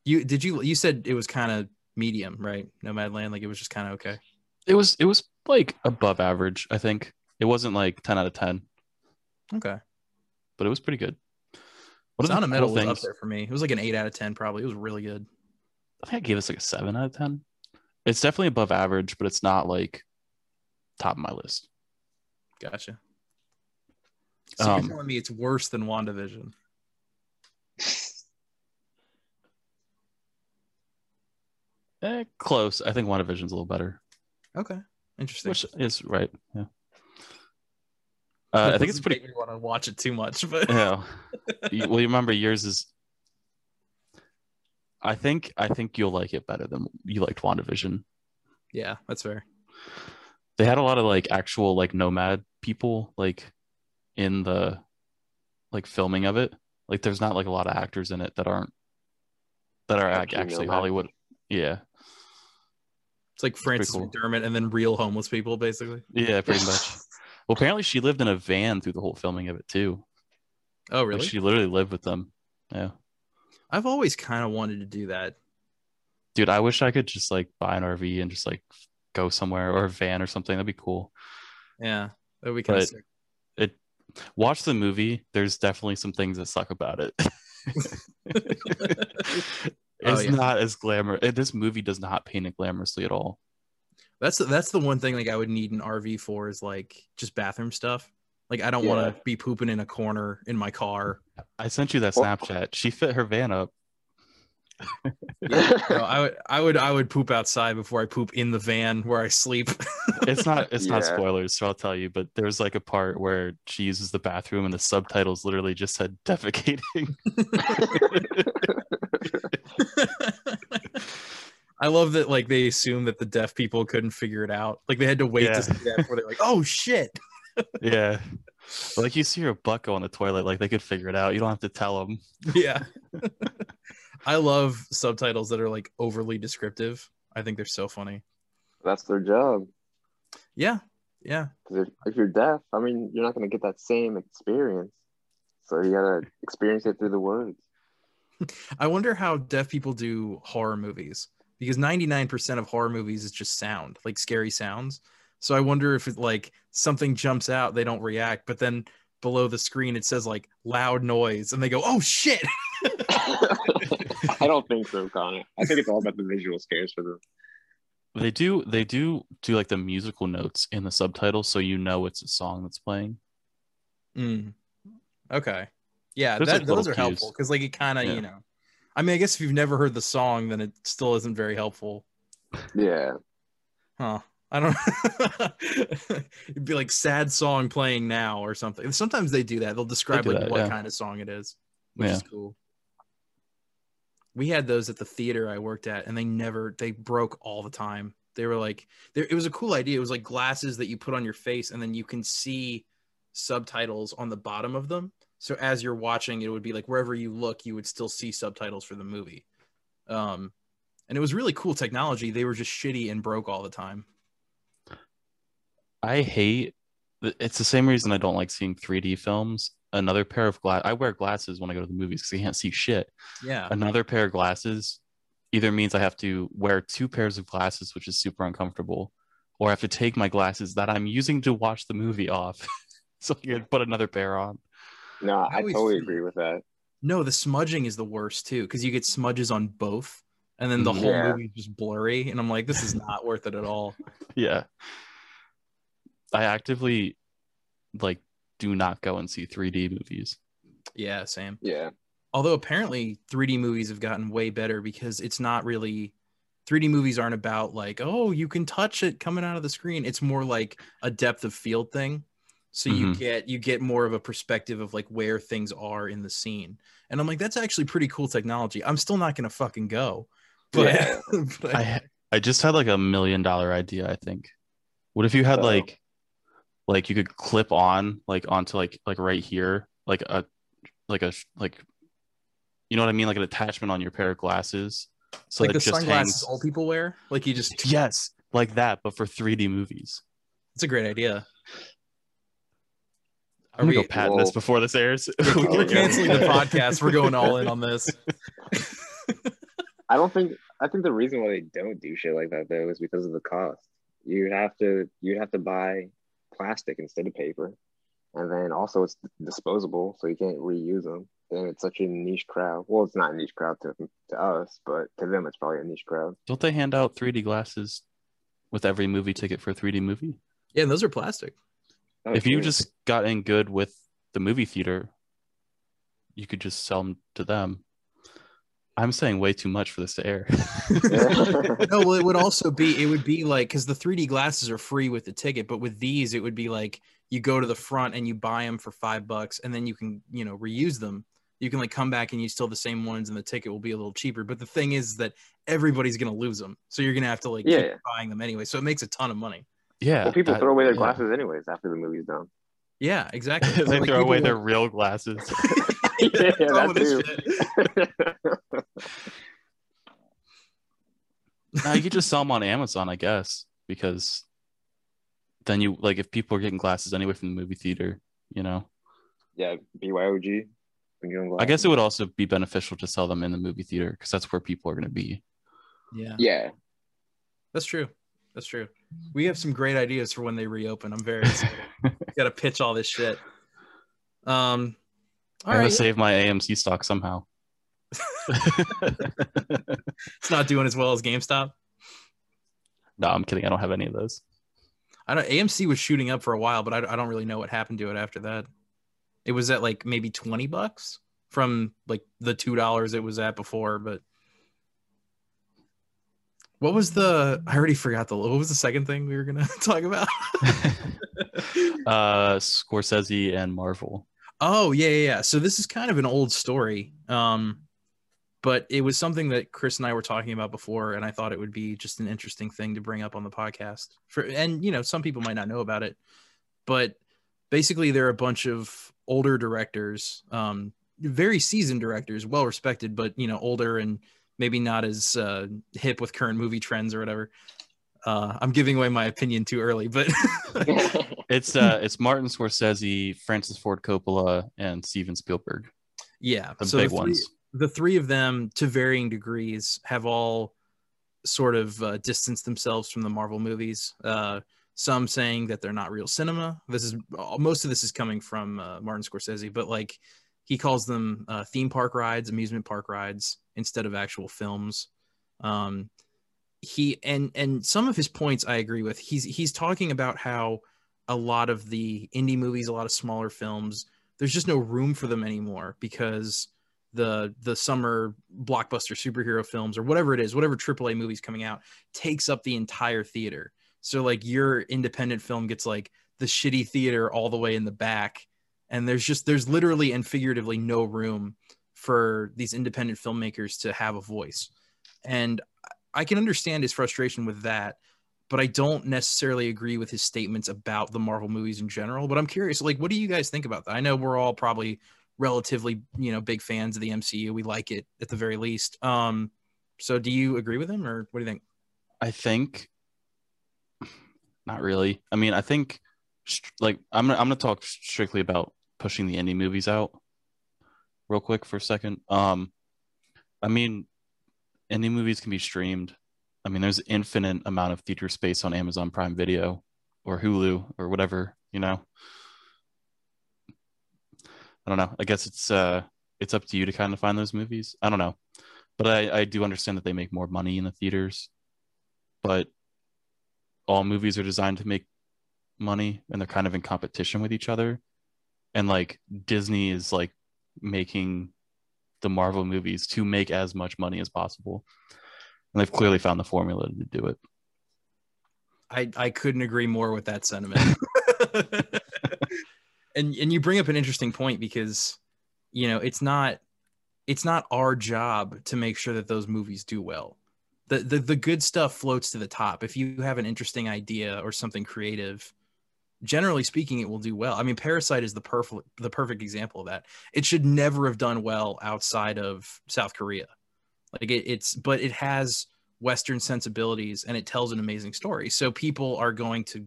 You did you you said it was kind of medium, right? Nomadland, like it was just kind of okay. it was it was like above average. I think it wasn't like ten out of ten, Okay. but it was pretty good. What are the Sound of Metal cool was up there for me. It was like an eight out of ten, probably. It was really good. I think I gave us like a seven out of ten. It's definitely above average, but it's not like top of my list. Gotcha. So Um, you're telling me it's worse than WandaVision? Eh, close. I think WandaVision's a little better, Okay, interesting. which is right. Yeah. Uh, I think it's pretty. You want to watch it too much, but Yeah. You- well, you remember yours is. I think I think you'll like it better than you liked WandaVision. yeah, that's fair. They had a lot of like actual like nomad people like in the like filming of it. Like there's not like a lot of actors in it that aren't that are ac- Actually actually nomad. Hollywood. Yeah. It's like Frances cool. McDermott and then real homeless people, basically. Yeah, pretty much. Well, apparently she lived in a van through the whole filming of it too. Oh, Like, really? she literally lived with them. Yeah. I've always kind of wanted to do that. Dude, I wish I could just like buy an RV and just like go somewhere or a van or something. That'd be cool. Yeah, that would be kind of sick. It watch the movie. There's definitely some things that suck about it. it's Oh, yeah. not as glamour. eh, This movie does not paint it glamorously at all. That's that's the one thing like I would need an RV for is like just bathroom stuff. Like I don't want to be pooping in a corner in my car. I sent you that Snapchat. She fit her van up. No, I would I would I would poop outside before I poop in the van where I sleep. It's not it's not spoilers, so I'll tell you, but there's like a part where she uses the bathroom and the subtitles literally just said defecating. I love that like they assume that the deaf people couldn't figure it out. Like they had to wait Yeah. to see that before they're like, oh shit. yeah. Like you see your butt go on the toilet, like they could figure it out. You don't have to tell them. Yeah. I love subtitles that are like overly descriptive. I think they're so funny. That's their job. Yeah. Yeah. If, if you're deaf, I mean, you're not going to get that same experience. So you got to experience it through the words. I wonder how deaf people do horror movies because 99% of horror movies is just sound, like scary sounds. So I wonder if it like something jumps out, they don't react, but then below the screen it says like loud noise and they go, "Oh shit." I don't think so, Connor. I think it's all about the visual scares for them. They do they do do like the musical notes in the subtitles so you know it's a song that's playing. Mm. Okay. Yeah, There's, that, like, those are helpful because like it kind of Yeah. you know. I mean, I guess if you've never heard the song, then it still isn't very helpful, Yeah. huh? I don't. It'd be like sad song playing now or something. Sometimes they do that. They'll describe do like that, what yeah. kind of song it is, which Yeah. is cool. We had those at the theater I worked at, and they never they broke all the time. They were like, there. It was a cool idea. It was like glasses that you put on your face, and then you can see subtitles on the bottom of them. So as you're watching, it would be like wherever you look, you would still see subtitles for the movie. Um, and it was really cool technology. They were just shitty and broke all the time. I hate it's the same reason I don't like seeing 3D films. Another pair of glass I wear glasses when I go to the movies because I can't see shit. Yeah. Another pair of glasses either means I have to wear two pairs of glasses, which is super uncomfortable, or I have to take my glasses that I'm using to watch the movie off. so I can put another pair on. No, I always totally agree with that. No, the smudging is the worst too, because you get smudges on both, and then the mm-hmm. whole Yeah. movie is just blurry. And I'm like, this is not worth it at all. Yeah. I actively like do not go and see 3D movies. Yeah, same. Yeah. Although apparently 3D movies have gotten way better because it's not really 3D movies aren't about like, oh, you can touch it coming out of the screen. It's more like a depth of field thing. So you Mhm. get you get more of a perspective of like where things are in the scene. And I'm like, that's actually pretty cool technology. I'm still not gonna fucking go. But, Yeah. but I I just had like a million dollar idea, I think. What if you had Oh. like like you could clip on like onto like like right here, like a like a like you know what I mean, like an attachment on your pair of glasses. So like that the it just sunglasses hangs. old people wear, like you just Yes, like that, but for 3D movies. it's a great idea. I'm gonna go patent this before this airs. We're yeah. canceling the podcast. We're going all in on this. I don't think I think the reason why they don't do shit like that though is because of the cost. You'd have to You'd have to buy plastic instead of paper, and then also it's disposable, so you can't reuse them. And it's such a niche crowd. Well, it's not a niche crowd to to us, but to them it's probably a niche crowd. Don't they hand out 3D glasses with every movie ticket for a 3D movie? Yeah, and those are plastic. Oh, if you true. just got in good with the movie theater, you could just sell them to them. I'm saying way too much for this to air. no, well, it would also be it would be like because the 3D glasses are free with the ticket, but with these, it would be like you go to the front and you buy them for five bucks, and then you can you know reuse them. You can like come back and use still the same ones, and the ticket will be a little cheaper. But the thing is that everybody's gonna lose them, so you're gonna have to like Yeah. keep buying them anyway. So it makes a ton of money. Yeah. well, people that- throw away their yeah. glasses anyways after the movie's done. Yeah, exactly. they like, throw away people their real glasses. yeah, that too. shit. now you could just sell them on Amazon, I guess, because then you like if people are getting glasses anyway from the movie theater, you know. yeah, BYOG. when you're in I guess it would also be beneficial to sell them in the movie theater because that's where people are going to be. Yeah, Yeah, that's true. That's true. We have some great ideas for when they reopen. I'm very excited. Got to pitch all this shit. Um, all I'm right. gonna save my AMC stock somehow. It's not doing as well as GameStop. no, I'm kidding. I don't have any of those. I don't. AMC was shooting up for a while, but I, I don't really know what happened to it after that. It was at like maybe twenty bucks from like the two dollars it was at before. But what was the? I already forgot the. What was the second thing we were gonna talk about? uh, Scorsese and Marvel. Oh yeah, yeah, yeah. So this is kind of an old story. Um, but it was something that Chris and I were talking about before, and I thought it would be just an interesting thing to bring up on the podcast. For and you know, some people might not know about it, but basically there are a bunch of older directors, um, very seasoned directors, well respected, but you know, older and maybe not as uh, hip with current movie trends or whatever. Uh, I'm giving away my opinion too early, but It's uh, it's Martin Scorsese, Francis Ford Coppola, and Steven Spielberg. yeah, The so big three- ones. the three of them, to varying degrees, have all sort of uh, distanced themselves from the Marvel movies. Uh, some saying that they're not real cinema. This is most of this is coming from uh, Martin Scorsese, but like he calls them uh, theme park rides, amusement park rides instead of actual films. Um, he and and some of his points I agree with. He's he's talking about how a lot of the indie movies, a lot of smaller films, there's just no room for them anymore because the the summer blockbuster superhero films or whatever it is, whatever AAA movies coming out takes up the entire theater. So like your independent film gets like the shitty theater all the way in the back, and there's just there's literally and figuratively no room for these independent filmmakers to have a voice. And I can understand his frustration with that, but I don't necessarily agree with his statements about the Marvel movies in general. But I'm curious, like, what do you guys think about that? I know we're all probably relatively, you know, big fans of the MCU. We like it at the very least. Um, so do you agree with him, or what do you think? I think not really. I mean, I think like I'm I'm gonna talk strictly about pushing the indie movies out real quick for a second. Um, I mean, indie movies can be streamed. I mean, there's infinite amount of theater space on Amazon Prime Video or Hulu or whatever, you know. I don't know. I guess it's uh it's up to you to kind of find those movies. I don't know. But I, I do understand that they make more money in the theaters. But all movies are designed to make money and they're kind of in competition with each other. And like Disney is like making the Marvel movies to make as much money as possible. And they've clearly found the formula to do it. I I couldn't agree more with that sentiment. and and you bring up an interesting point because you know it's not it's not our job to make sure that those movies do well. The, the the good stuff floats to the top. If you have an interesting idea or something creative, generally speaking, it will do well. I mean, Parasite is the perfect the perfect example of that. It should never have done well outside of South Korea. Like it, it's but it has Western sensibilities and it tells an amazing story. So people are going to,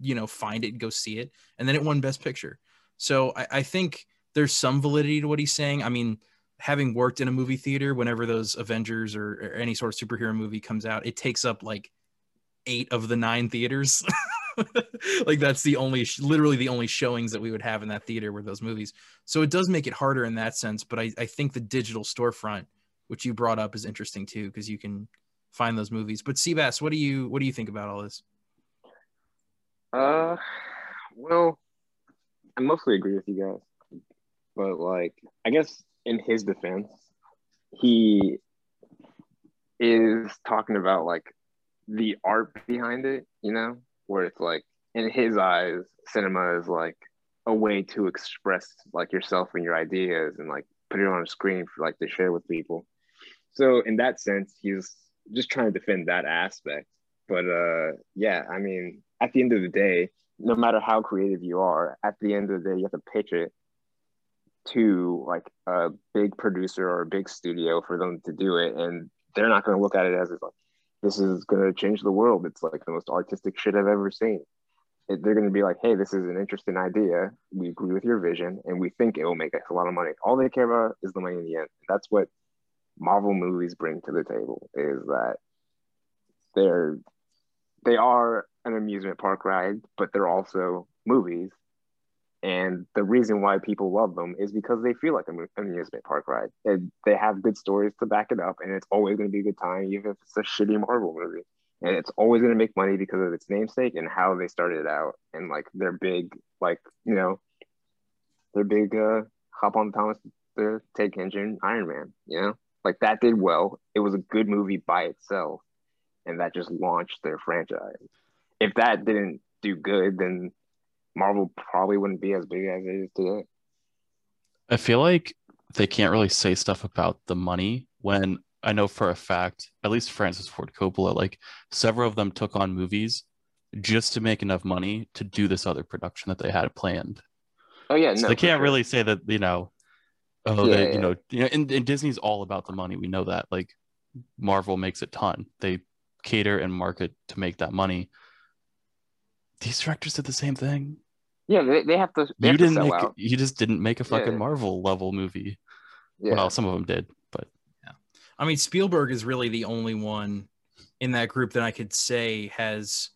you know, find it go see it. And then it won Best Picture. So I, I think there's some validity to what he's saying. I mean, having worked in a movie theater, whenever those Avengers or, or any sort of superhero movie comes out, it takes up like eight of the nine theaters. like that's the only, literally the only showings that we would have in that theater were those movies. So it does make it harder in that sense. But I, I think the digital storefront, which you brought up, is interesting too because you can find those movies. But Seabass, what do you what do you think about all this? Uh, well, I mostly agree with you guys, but like, I guess in his defense, he is talking about like the art behind it, you know, where it's like in his eyes, cinema is like a way to express like yourself and your ideas and like put it on a screen for like to share with people. So in that sense, he's just trying to defend that aspect. But uh yeah, I mean, at the end of the day, no matter how creative you are, at the end of the day, you have to pitch it to like a big producer or a big studio for them to do it. And they're not going to look at it as like, this is going to change the world. It's like the most artistic shit I've ever seen. It, they're going to be like, hey, this is an interesting idea. We agree with your vision and we think it will make us a lot of money. All they care about is the money in the end. That's what Marvel movies bring to the table is that they're they are an amusement park ride, but they're also movies. And the reason why people love them is because they feel like an amusement park ride. And they have good stories to back it up, and it's always going to be a good time, even if it's a shitty Marvel movie. And it's always going to make money because of its namesake and how they started out, and like their big, like you know, their big uh, hop on Thomas the Tank Engine Iron Man. You know, like that did well. It was a good movie by itself, and that just launched their franchise. If that didn't do good, then Marvel probably wouldn't be as big as it is today. I feel like they can't really say stuff about the money when I know for a fact, at least Francis Ford Coppola, like several of them took on movies just to make enough money to do this other production that they had planned. Oh yeah, So no, they can't sure. really say that, you know, oh, Yeah, they, yeah. you know, you know, and, and Disney's all about the money. We know that. Like Marvel makes a ton. They cater and market to make that money. These directors did the same thing. Yeah, they, they have to. They you have didn't sell make out. you just didn't make a fucking Yeah. Marvel level movie. Yeah. Well, some of them did, but yeah. I mean, Spielberg is really the only one in that group that I could say has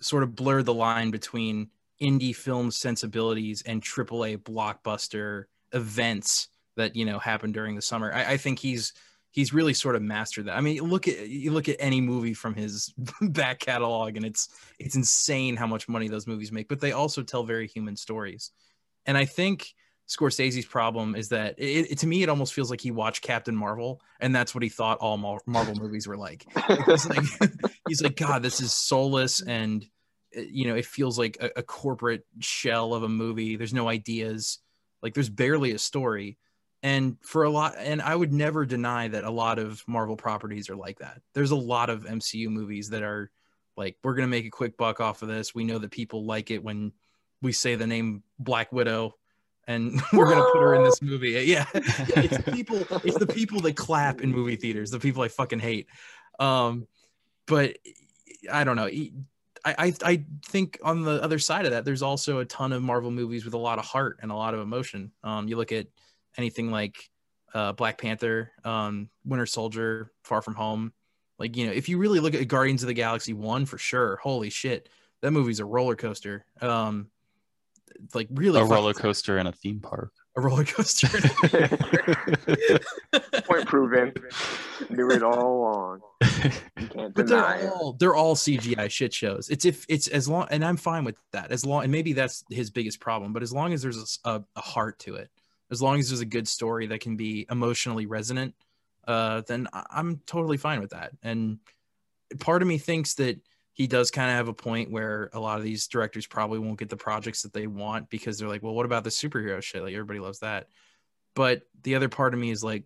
sort of blurred the line between indie film sensibilities and AAA blockbuster events that you know happen during the summer. I, I think he's he's really sort of mastered that. I mean, look at you look at any movie from his back catalog, and it's it's insane how much money those movies make. But they also tell very human stories, and I think Scorsese's problem is that it, it- to me it almost feels like he watched Captain Marvel and that's what he thought all Mar- Marvel movies were like. He's like, he's like, God, this is soulless and uh, you know it feels like a, a corporate shell of a movie. There's no ideas, like there's barely a story. And for a lot, and I would never deny that a lot of Marvel properties are like that. There's a lot of MCU movies that are like, we're gonna make a quick buck off of this. We know that people like it when we say the name Black Widow and we're gonna put her in this movie. Yeah, it's people. It's the people that clap in movie theaters. The people I fucking hate. Um, but I don't know. I, I I think on the other side of that, there's also a ton of Marvel movies with a lot of heart and a lot of emotion. Um, you look at anything like uh, Black Panther, um, Winter Soldier, Far From Home. Like you know, if you really look at Guardians of the Galaxy one for sure, holy shit, that movie's a roller coaster. Um, like really a fucking- roller coaster and a theme park. a roller coaster. Point proven. Knew it all along. You can't but deny they're it. all they're all CGI shit shows. It's if it's as long and I'm fine with that. As long and maybe that's his biggest problem, but as long as there's a heart to it, as long as there's a good story that can be emotionally resonant, uh, then I'm totally fine with that. And part of me thinks that he does kind of have a point where a lot of these directors probably won't get the projects that they want because they're like, well, what about the superhero shit? Like everybody loves that. But the other part of me is like,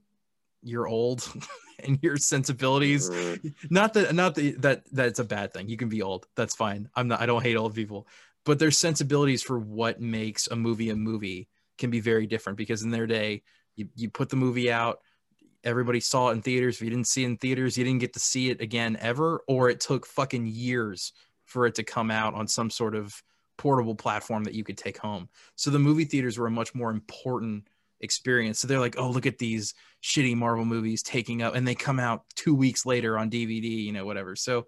you're old and your sensibilities Mm, not that not that that that's a bad thing you can be old that's fine i'm not i don't hate old people but their sensibilities for what makes a movie a movie can be very different because in their day you, you put the movie out everybody saw it in theaters if you didn't see it in theaters you didn't get to see it again ever or it took fucking years for it to come out on some sort of portable platform that you could take home so the movie theaters were a much more important experience so they're like oh look at these shitty Marvel movies taking up and they come out two weeks later on DVD, you know, whatever. So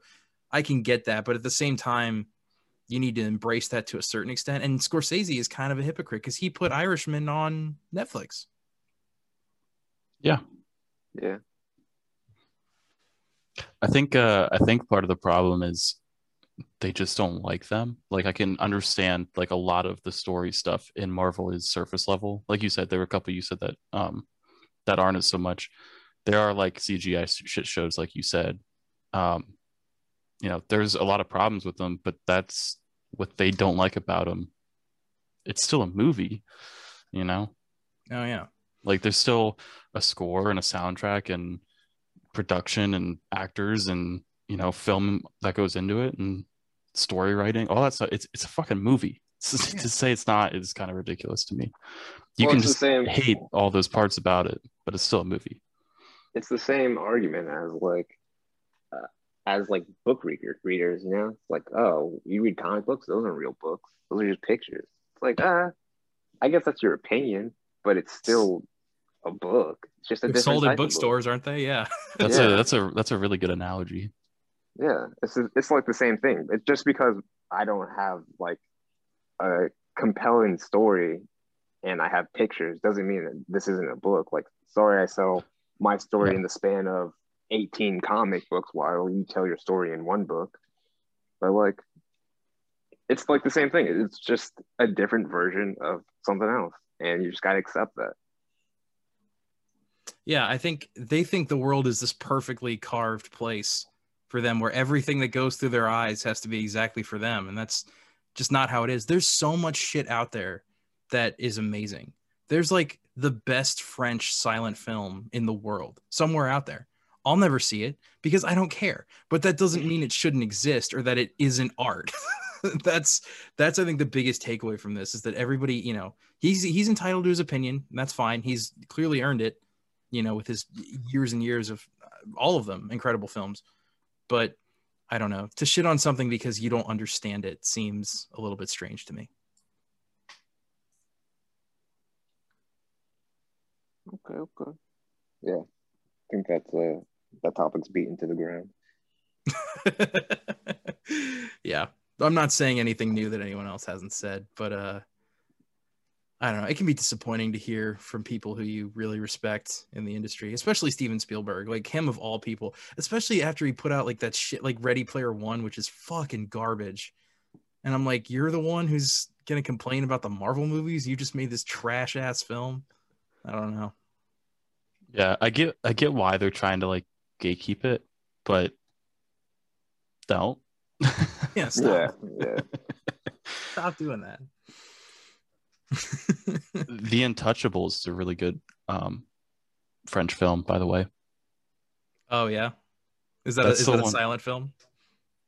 I can get that. But at the same time, you need to embrace that to a certain extent. And Scorsese is kind of a hypocrite because he put Irishman on Netflix. yeah. Yeah. I think uh I think part of the problem is they just don't like them. Like I can understand like a lot of the story stuff in Marvel is surface level. Like you said, there were a couple you said that um that aren't as so much. There are like CGI shit shows, like you said. Um, you know, there's a lot of problems with them, but that's what they don't like about them. It's still a movie, you know. Oh yeah. Like there's still a score and a soundtrack and production and actors and you know film that goes into it and story writing, all that stuff. It's it's a fucking movie. Yeah. to say it's not is kind of ridiculous to me. You Well, can it's the just same- hate all those parts about it, but it's still a movie. It's the same argument as like, as like book reader readers. You know, it's like, oh, you read comic books; those aren't real books; those are just pictures. It's like, ah, I guess that's your opinion, but it's still a book. It's just a They're different sold in type of book. bookstores, aren't they? Yeah. That's Yeah. a that's a that's a really good analogy. Yeah, it's it's like the same thing. It's just because I don't have like a compelling story and I have pictures doesn't mean that this isn't a book. Like, sorry, I sell my story Yeah. in the span of 18 comic books while you tell your story in one book. But like, it's like the same thing. It's just a different version of something else, and you just gotta accept that. Yeah, I think they think the world is this perfectly carved place for them where everything that goes through their eyes has to be exactly for them. And that's just not how it is. There's so much shit out there that is amazing. There's like the best French silent film in the world somewhere out there. I'll never see it because I don't care. But that doesn't mean it shouldn't exist or that it isn't art. that's that's I think the biggest takeaway from this is that everybody, you know, he's he's entitled to his opinion. That's fine. He's clearly earned it you know, with his years and years of uh, all of them incredible films. But I don't know. To shit on something because you don't understand it seems a little bit strange to me. Okay, okay. Yeah. I think that's uh that topic's beaten to the ground. yeah. I'm not saying anything new that anyone else hasn't said, but uh I don't know. It can be disappointing to hear from people who you really respect in the industry, especially Steven Spielberg, like him of all people, especially after he put out like that shit like Ready Player One, which is fucking garbage. And I'm like, you're the one who's gonna complain about the Marvel movies? You just made this trash ass film. I don't know. Yeah, I get I get why they're trying to like gatekeep it, but don't. Yeah, stop. Yeah, yeah. Stop doing that. the Intouchables is a really good um, French film, by the way. oh yeah. Is that a, That's is that a one- silent film?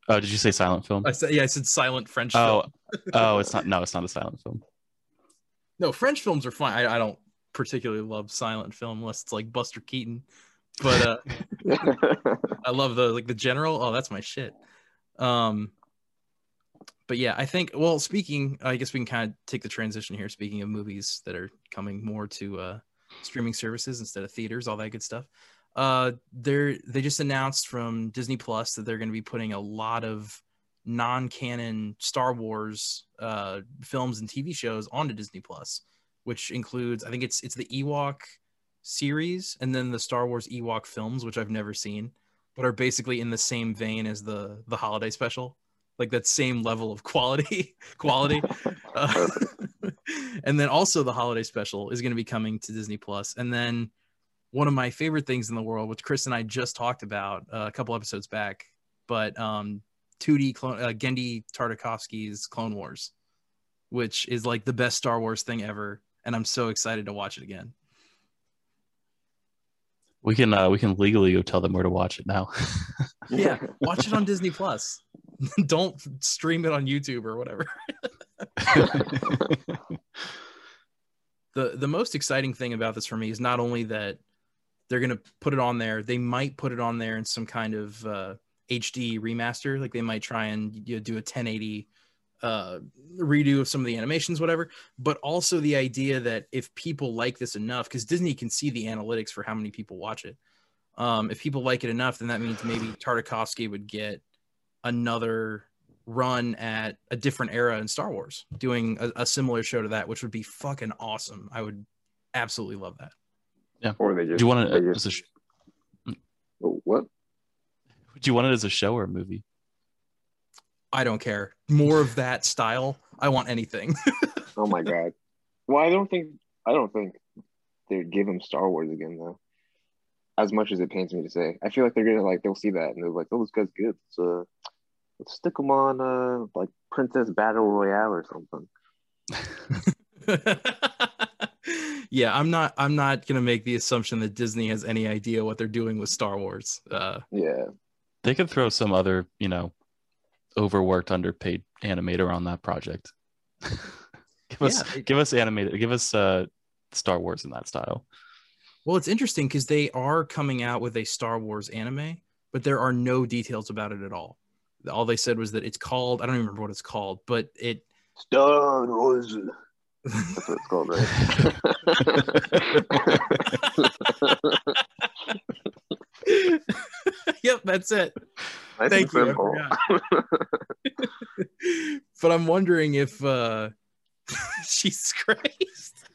Oh, did you say silent film? I said yeah, I said silent French Oh, film. oh, it's not. No, it's not a silent film. No, French films are fine. I, I don't particularly love silent film unless it's like Buster Keaton. But uh I love the like the general. Oh, that's my shit. Um, but yeah, I think. Well, speaking, I guess we can kind of take the transition here. Speaking of movies that are coming more to uh, streaming services instead of theaters, all that good stuff. Uh, they're they just announced from Disney Plus that they're going to be putting a lot of non-canon Star Wars uh, films and TV shows onto Disney Plus, which includes I think it's it's the Ewok series and then the Star Wars Ewok films, which I've never seen, but are basically in the same vein as the the holiday special, like that same level of quality quality. Uh, and then also the holiday special is going to be coming to Disney Plus, and then one of my favorite things in the world, which Chris and I just talked about uh, a couple episodes back, but um, 2D clone uh, Genndy Tartakovsky's Clone Wars, which is like the best Star Wars thing ever, and I'm so excited to watch it again. We can uh, we can legally go tell them where to watch it now. Yeah, watch it on Disney Plus. Don't stream it on YouTube or whatever. the the most exciting thing about this for me is not only that they're going to put it on there they might put it on there in some kind of uh, hd remaster like they might try and you know, do a 1080 uh, redo of some of the animations whatever but also the idea that if people like this enough because disney can see the analytics for how many people watch it um, if people like it enough then that means maybe tartakovsky would get another run at a different era in Star Wars, doing a, a similar show to that, which would be fucking awesome. I would absolutely love that. Yeah. Or they just do you want they it just as a sh- what? do you want it as a show or a movie? I don't care. More of that style. I want anything. Oh my god. Well, I don't think I don't think they'd give him Star Wars again though. As much as it pains me to say, I feel like they're gonna like they'll see that and they're like, "Oh, this guy's good." So let's stick him on uh like Princess Battle Royale or something. yeah, I'm not. I'm not gonna make the assumption that Disney has any idea what they're doing with Star Wars. Uh, Yeah, They could throw some other, you know, overworked, underpaid animator on that project. give us, Yeah, it- give us animated, give us uh, Star Wars in that style. well, it's interesting because they are coming out with a Star Wars anime, but there are no details about it at all. All they said was that it's called. I don't even remember what it's called, but it Star Wars. That's what it's called, right? yep, that's it. Nice Thank you. But I'm wondering if uh Jesus Christ.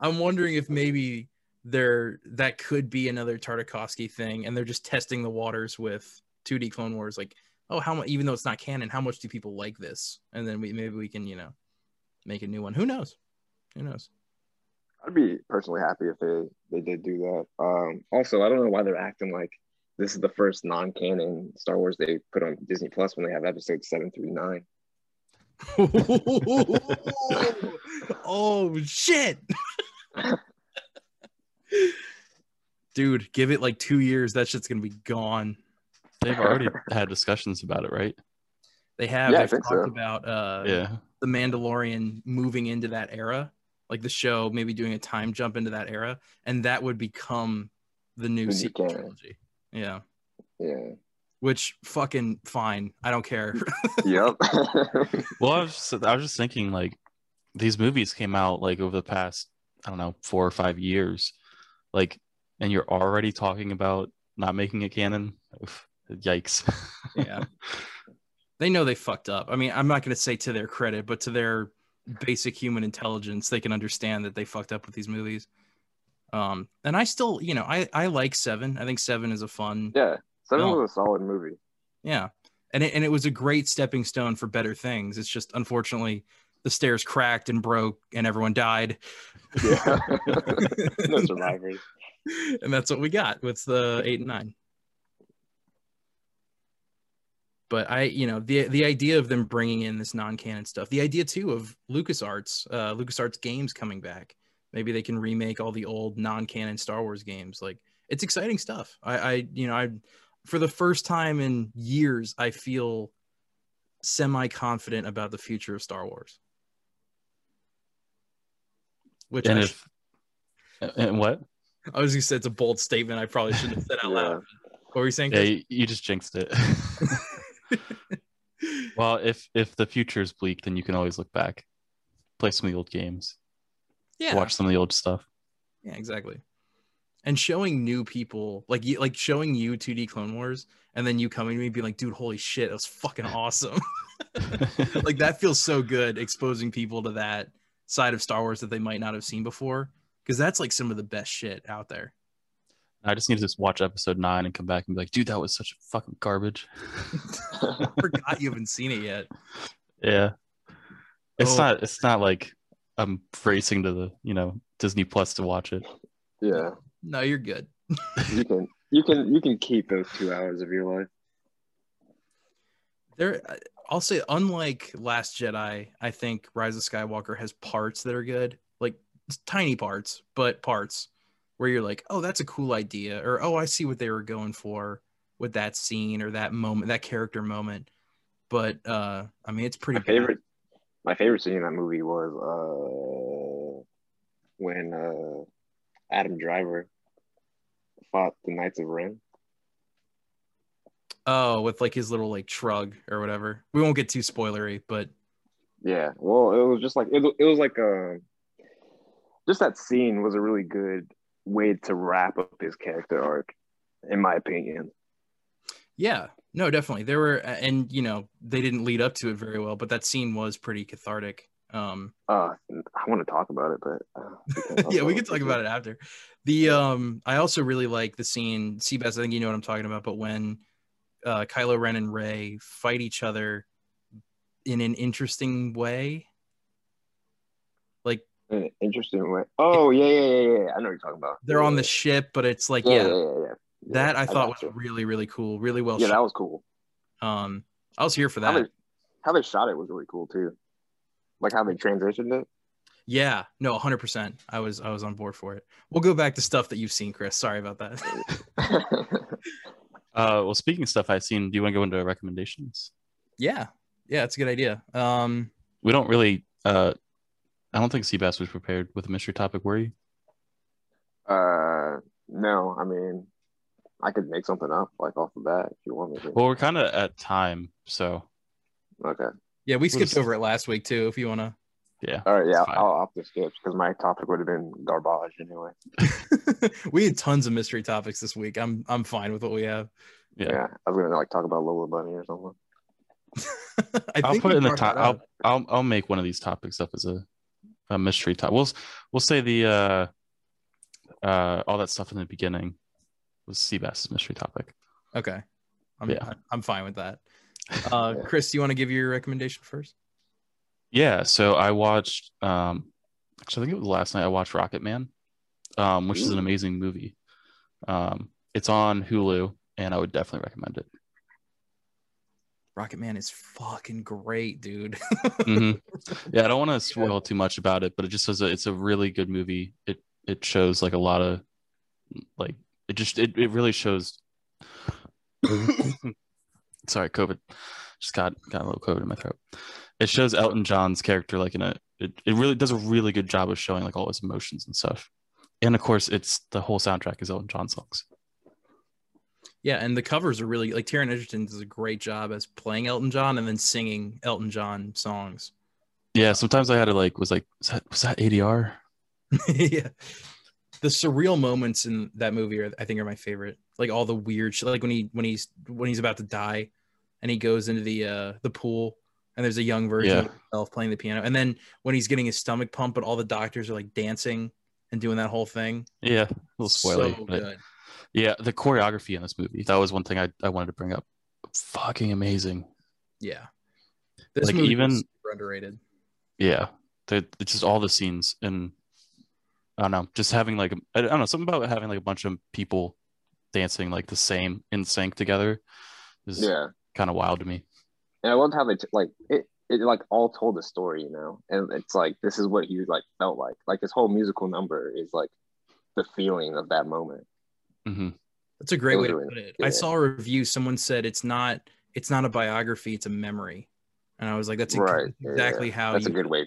I'm wondering if maybe there that could be another Tartakovsky thing and they're just testing the waters with 2D Clone Wars like oh how much even though it's not canon how much do people like this and then we maybe we can you know make a new one who knows who knows I'd be personally happy if they they did do that. Um, also, I don't know why they're acting like this is the first non-canon Star Wars they put on Disney Plus when they have episodes seven through nine. oh shit dude give it like two years that shit's gonna be gone They've already had discussions about it, right? they have Yeah, I they've think talked so. about uh yeah. the mandalorian moving into that era like the show maybe doing a time jump into that era and that would become the new The sequel canon. trilogy yeah Yeah. which fucking fine. I don't care. Yep. Well, I was just, I was just thinking like these movies came out like over the past I don't know four or five years, like, and you're already talking about not making it canon. Oof, yikes. yeah. They know they fucked up. I mean, I'm not going to say to their credit, but to their basic human intelligence, they can understand that they fucked up with these movies. Um, and I still, you know, I I like Seven. I think Seven is a fun, yeah. Seven No. was a solid movie. yeah, and it, and it was a great stepping stone for better things. It's just unfortunately the stairs cracked and broke, and everyone died. Yeah. no survivors. and that's what we got with the eight and nine. But I, you know, the the idea of them bringing in this non-canon stuff, the idea too of LucasArts, uh, LucasArts games coming back. Maybe they can remake all the old non-canon Star Wars games. Like it's exciting stuff. I, I, you know, I, for the first time in years, I feel semi-confident about the future of Star Wars. Which and I, if and what? I was gonna say it's a bold statement. I probably shouldn't have said out loud. What were you saying? Yeah, you, you just jinxed it. well, if if the future is bleak, then you can always look back, play some of the old games, yeah, watch some of the old stuff. yeah, exactly. And showing new people, like you, like showing you 2D Clone Wars, and then you coming to me and being like, "Dude, holy shit, that was fucking awesome!" like that feels so good, exposing people to that side of Star Wars that they might not have seen before, because that's like some of the best shit out there. I just need to just watch episode nine and come back and be like, dude, that was such fucking garbage. I forgot you haven't seen it yet. Yeah. It's Oh. not it's not like I'm racing to the, you know, Disney Plus to watch it. Yeah. No, you're good. You can you can you can keep those two hours of your life. there i'll say unlike last jedi i think rise of skywalker has parts that are good like tiny parts but parts where you're like oh that's a cool idea or oh i see what they were going for with that scene or that moment that character moment but uh i mean it's pretty My favorite my favorite scene in that movie was uh when uh Adam Driver fought the Knights of Ren. oh with like his little like shrug or whatever we won't get too spoilery but Yeah. Well, it was just like it, it was like um just that scene was a really good way to wrap up his character arc, in my opinion. yeah no definitely there were and you know they didn't lead up to it very well but that scene was pretty cathartic um Uh, I want to talk about it, but uh, yeah, we can talk about it after. The um, I also really like the scene. Seabass, I think you know what I'm talking about. But when uh, Kylo Ren and Rey fight each other in an interesting way, In an interesting way. Oh yeah, yeah, yeah, yeah. I know what you're talking about. they're yeah, on the yeah, ship, but it's like yeah, yeah, yeah, yeah, yeah. Yeah, that I thought was gotcha. really really cool, really well yeah, shot. that was cool. Um, I was here for How that. they, how they shot it was really cool too. Like how they transitioned it. Yeah, no, 100. percent I was I was on board for it. We'll go back to stuff that you've seen, Chris. Sorry about that. Uh well speaking of stuff I've seen, do you want to go into recommendations? yeah, yeah, it's a good idea. Um, We don't really uh I don't think Seabass was prepared with a mystery topic, were you? uh, no, I mean, I could make something up like off the bat if you want me to. Well, we're kind of at time, so Okay. yeah, we skipped just- over it last week too. If you want to. yeah. All right. Yeah, It's fine. I'll opt to skip because my topic would have been garbage anyway. we had tons of mystery topics this week. I'm I'm fine with what we have. Yeah. Yeah, I was gonna like talk about Lola Bunny or something. I I'll think put it in the top. I'll. I'll I'll make one of these topics up as a, a mystery top. We'll we'll say the uh uh all that stuff in the beginning was Seabass's mystery topic. Okay, I'm Yeah. I'm fine with that. Uh, Chris, do you want to give your recommendation first? Yeah, so I watched um actually I think it was last night I watched Rocketman, um, which is an amazing movie. Um it's on Hulu and I would definitely recommend it. Rocketman is fucking great, dude. Mhm. Yeah, I don't want to spoil too much about it, but it just says it's a really good movie. It it shows like a lot of like it just it, it really shows sorry, COVID. Just got got a little COVID in my throat. It shows Elton John's character like in a it, it really does a really good job of showing like all his emotions and stuff. And of course it's the whole soundtrack is Elton John songs. Yeah, and the covers are really like Taron Egerton does a great job as playing Elton John and then singing Elton John songs. Yeah, sometimes I had to like was like was that was that ADR? yeah. The surreal moments in that movie are I think are my favorite. Like all the weird shit like when he when he's when he's about to die and he goes into the uh the pool and there's a young version Yeah. of himself playing the piano. And then when he's getting his stomach pumped, but all the doctors are like dancing and doing that whole thing. Yeah, a little spoiler. So good. Yeah, the choreography in this movie that was one thing I, I wanted to bring up. Fucking amazing. Yeah. This Like, movie even- super underrated. Yeah, the it's just all the scenes and I don't know, just having like I don't know something about having like a bunch of people dancing like the same in sync together is Yeah. kind of wild to me. And I loved how they t- like it. It like all told the story, you know, and it's like this is what he like felt like. Like this whole musical number is like the feeling of that moment. Hmm That's a great It way to put it. yeah. I saw a review. Someone said it's not it's not a biography, it's a memory. And I was like, that's ex- right. exactly yeah. how That's you a good way.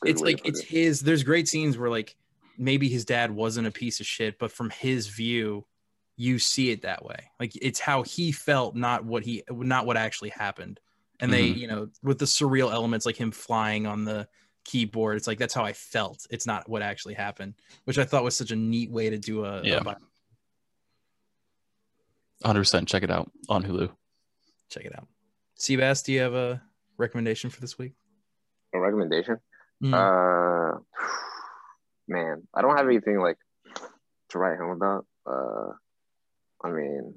good it's way like it's it. his there's great scenes where like maybe his dad wasn't a piece of shit, but from his view, you see it that way. Like it's how he felt, not what he not what actually happened. And they, Mhm. you know, with the surreal elements like him flying on the keyboard, it's like that's how I felt. It's not what actually happened, which I thought was such a neat way to do a, a Yeah. bi- 100% check it out on Hulu. check it out. Seabass, do you have a recommendation for this week? a recommendation. Mm. Uh, man, I don't have anything like to write home about. Uh, I mean,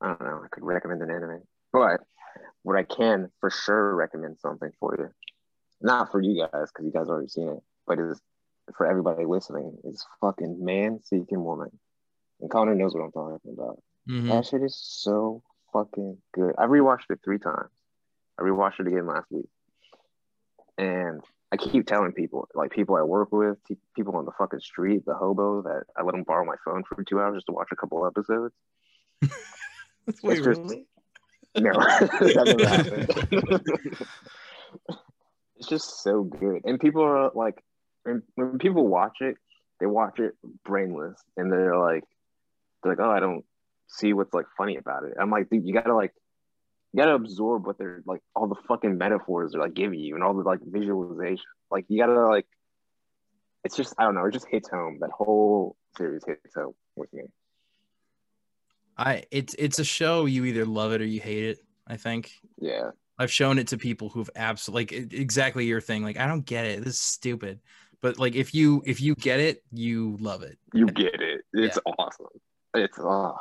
I don't know. I could recommend an anime, but what I can for sure recommend something for you, not for you guys because you guys already seen it, but it's for everybody listening It's fucking man seeking woman, and Connor knows what I'm talking about. Mhm. That shit is so fucking good. I rewatched it three times. I rewatched it again last week. And I keep telling people, like people I work with, pe- people on the fucking street, the hobo that I let them borrow my phone for two hours just to watch a couple episodes. Wait, just- really? No, that never happened. it's just so good. And people are like, when, when people watch it, they watch it brainless and they're like, they're like, oh, I don't see what's like funny about it. I'm like, dude, you gotta like, you gotta absorb what they're like, all the fucking metaphors they're like giving you and all the like visualization. Like, you gotta like, it's just, I don't know, it just hits home. That whole series hits home with me. I it's it's a show you either love it or you hate it. I think Yeah. I've shown it to people who've absolutely like exactly your thing. Like I don't get it. This is stupid. But like if you if you get it, you love it. You get it. It's awesome. It's uh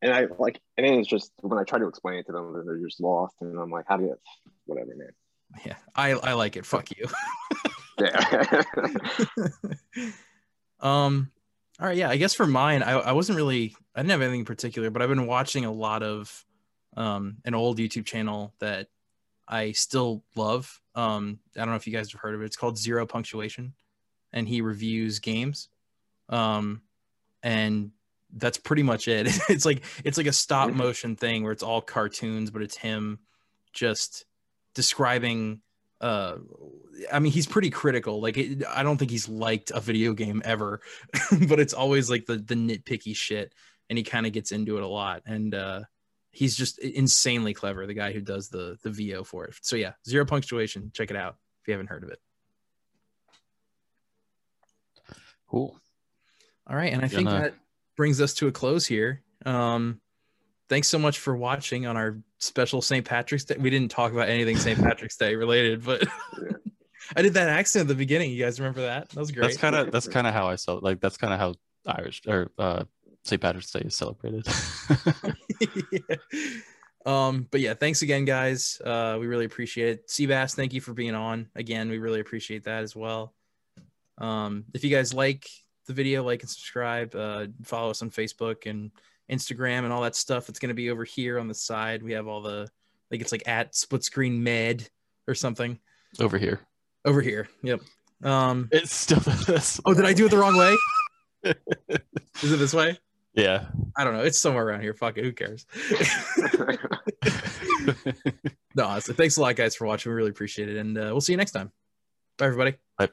and I like and it's just when I try to explain it to them, they're just lost and I'm like, how do you whatever, man. Yeah, I I like it. Fuck you. Yeah. um, all right, yeah. I guess for mine, I I wasn't really I didn't have anything in particular, but I've been watching a lot of um an old YouTube channel that I still love. Um, I don't know if you guys have heard of it. It's called Zero Punctuation, and he reviews games. Um, and that's pretty much it. It's like it's like a stop motion thing where it's all cartoons, but it's him just describing uh i mean he's pretty critical like it, i don't think he's liked a video game ever but it's always like the the nitpicky shit and he kind of gets into it a lot and uh he's just insanely clever the guy who does the the vo for it. So yeah zero punctuation check it out if you haven't heard of it. Cool. all right and i think that brings us to a close here. Um thanks so much for watching on our special st patrick's day. We didn't talk about anything st patrick's day related but i did that accent at the beginning. You guys remember that? That was great That's kind of that's kind of how I saw like that's kind of how Irish or uh St. Patrick's Day is celebrated. Yeah. Um, but yeah, thanks again, guys. Uh, we really appreciate it. Seabass, thank you for being on again. We really appreciate that as well. Um, if you guys like the video, like and subscribe, uh, follow us on Facebook and Instagram and all that stuff. It's going to be over here on the side. We have all the, I think it's like at split screen med or something Over here. over here. Yep. Um, It's still this. oh, did I do it the wrong way? Is it this way? Yeah. I don't know. It's somewhere around here. Fuck it. Who cares? no, honestly, thanks a lot, guys, for watching. We really appreciate it. And uh, we'll see you next time. Bye, everybody. Bye.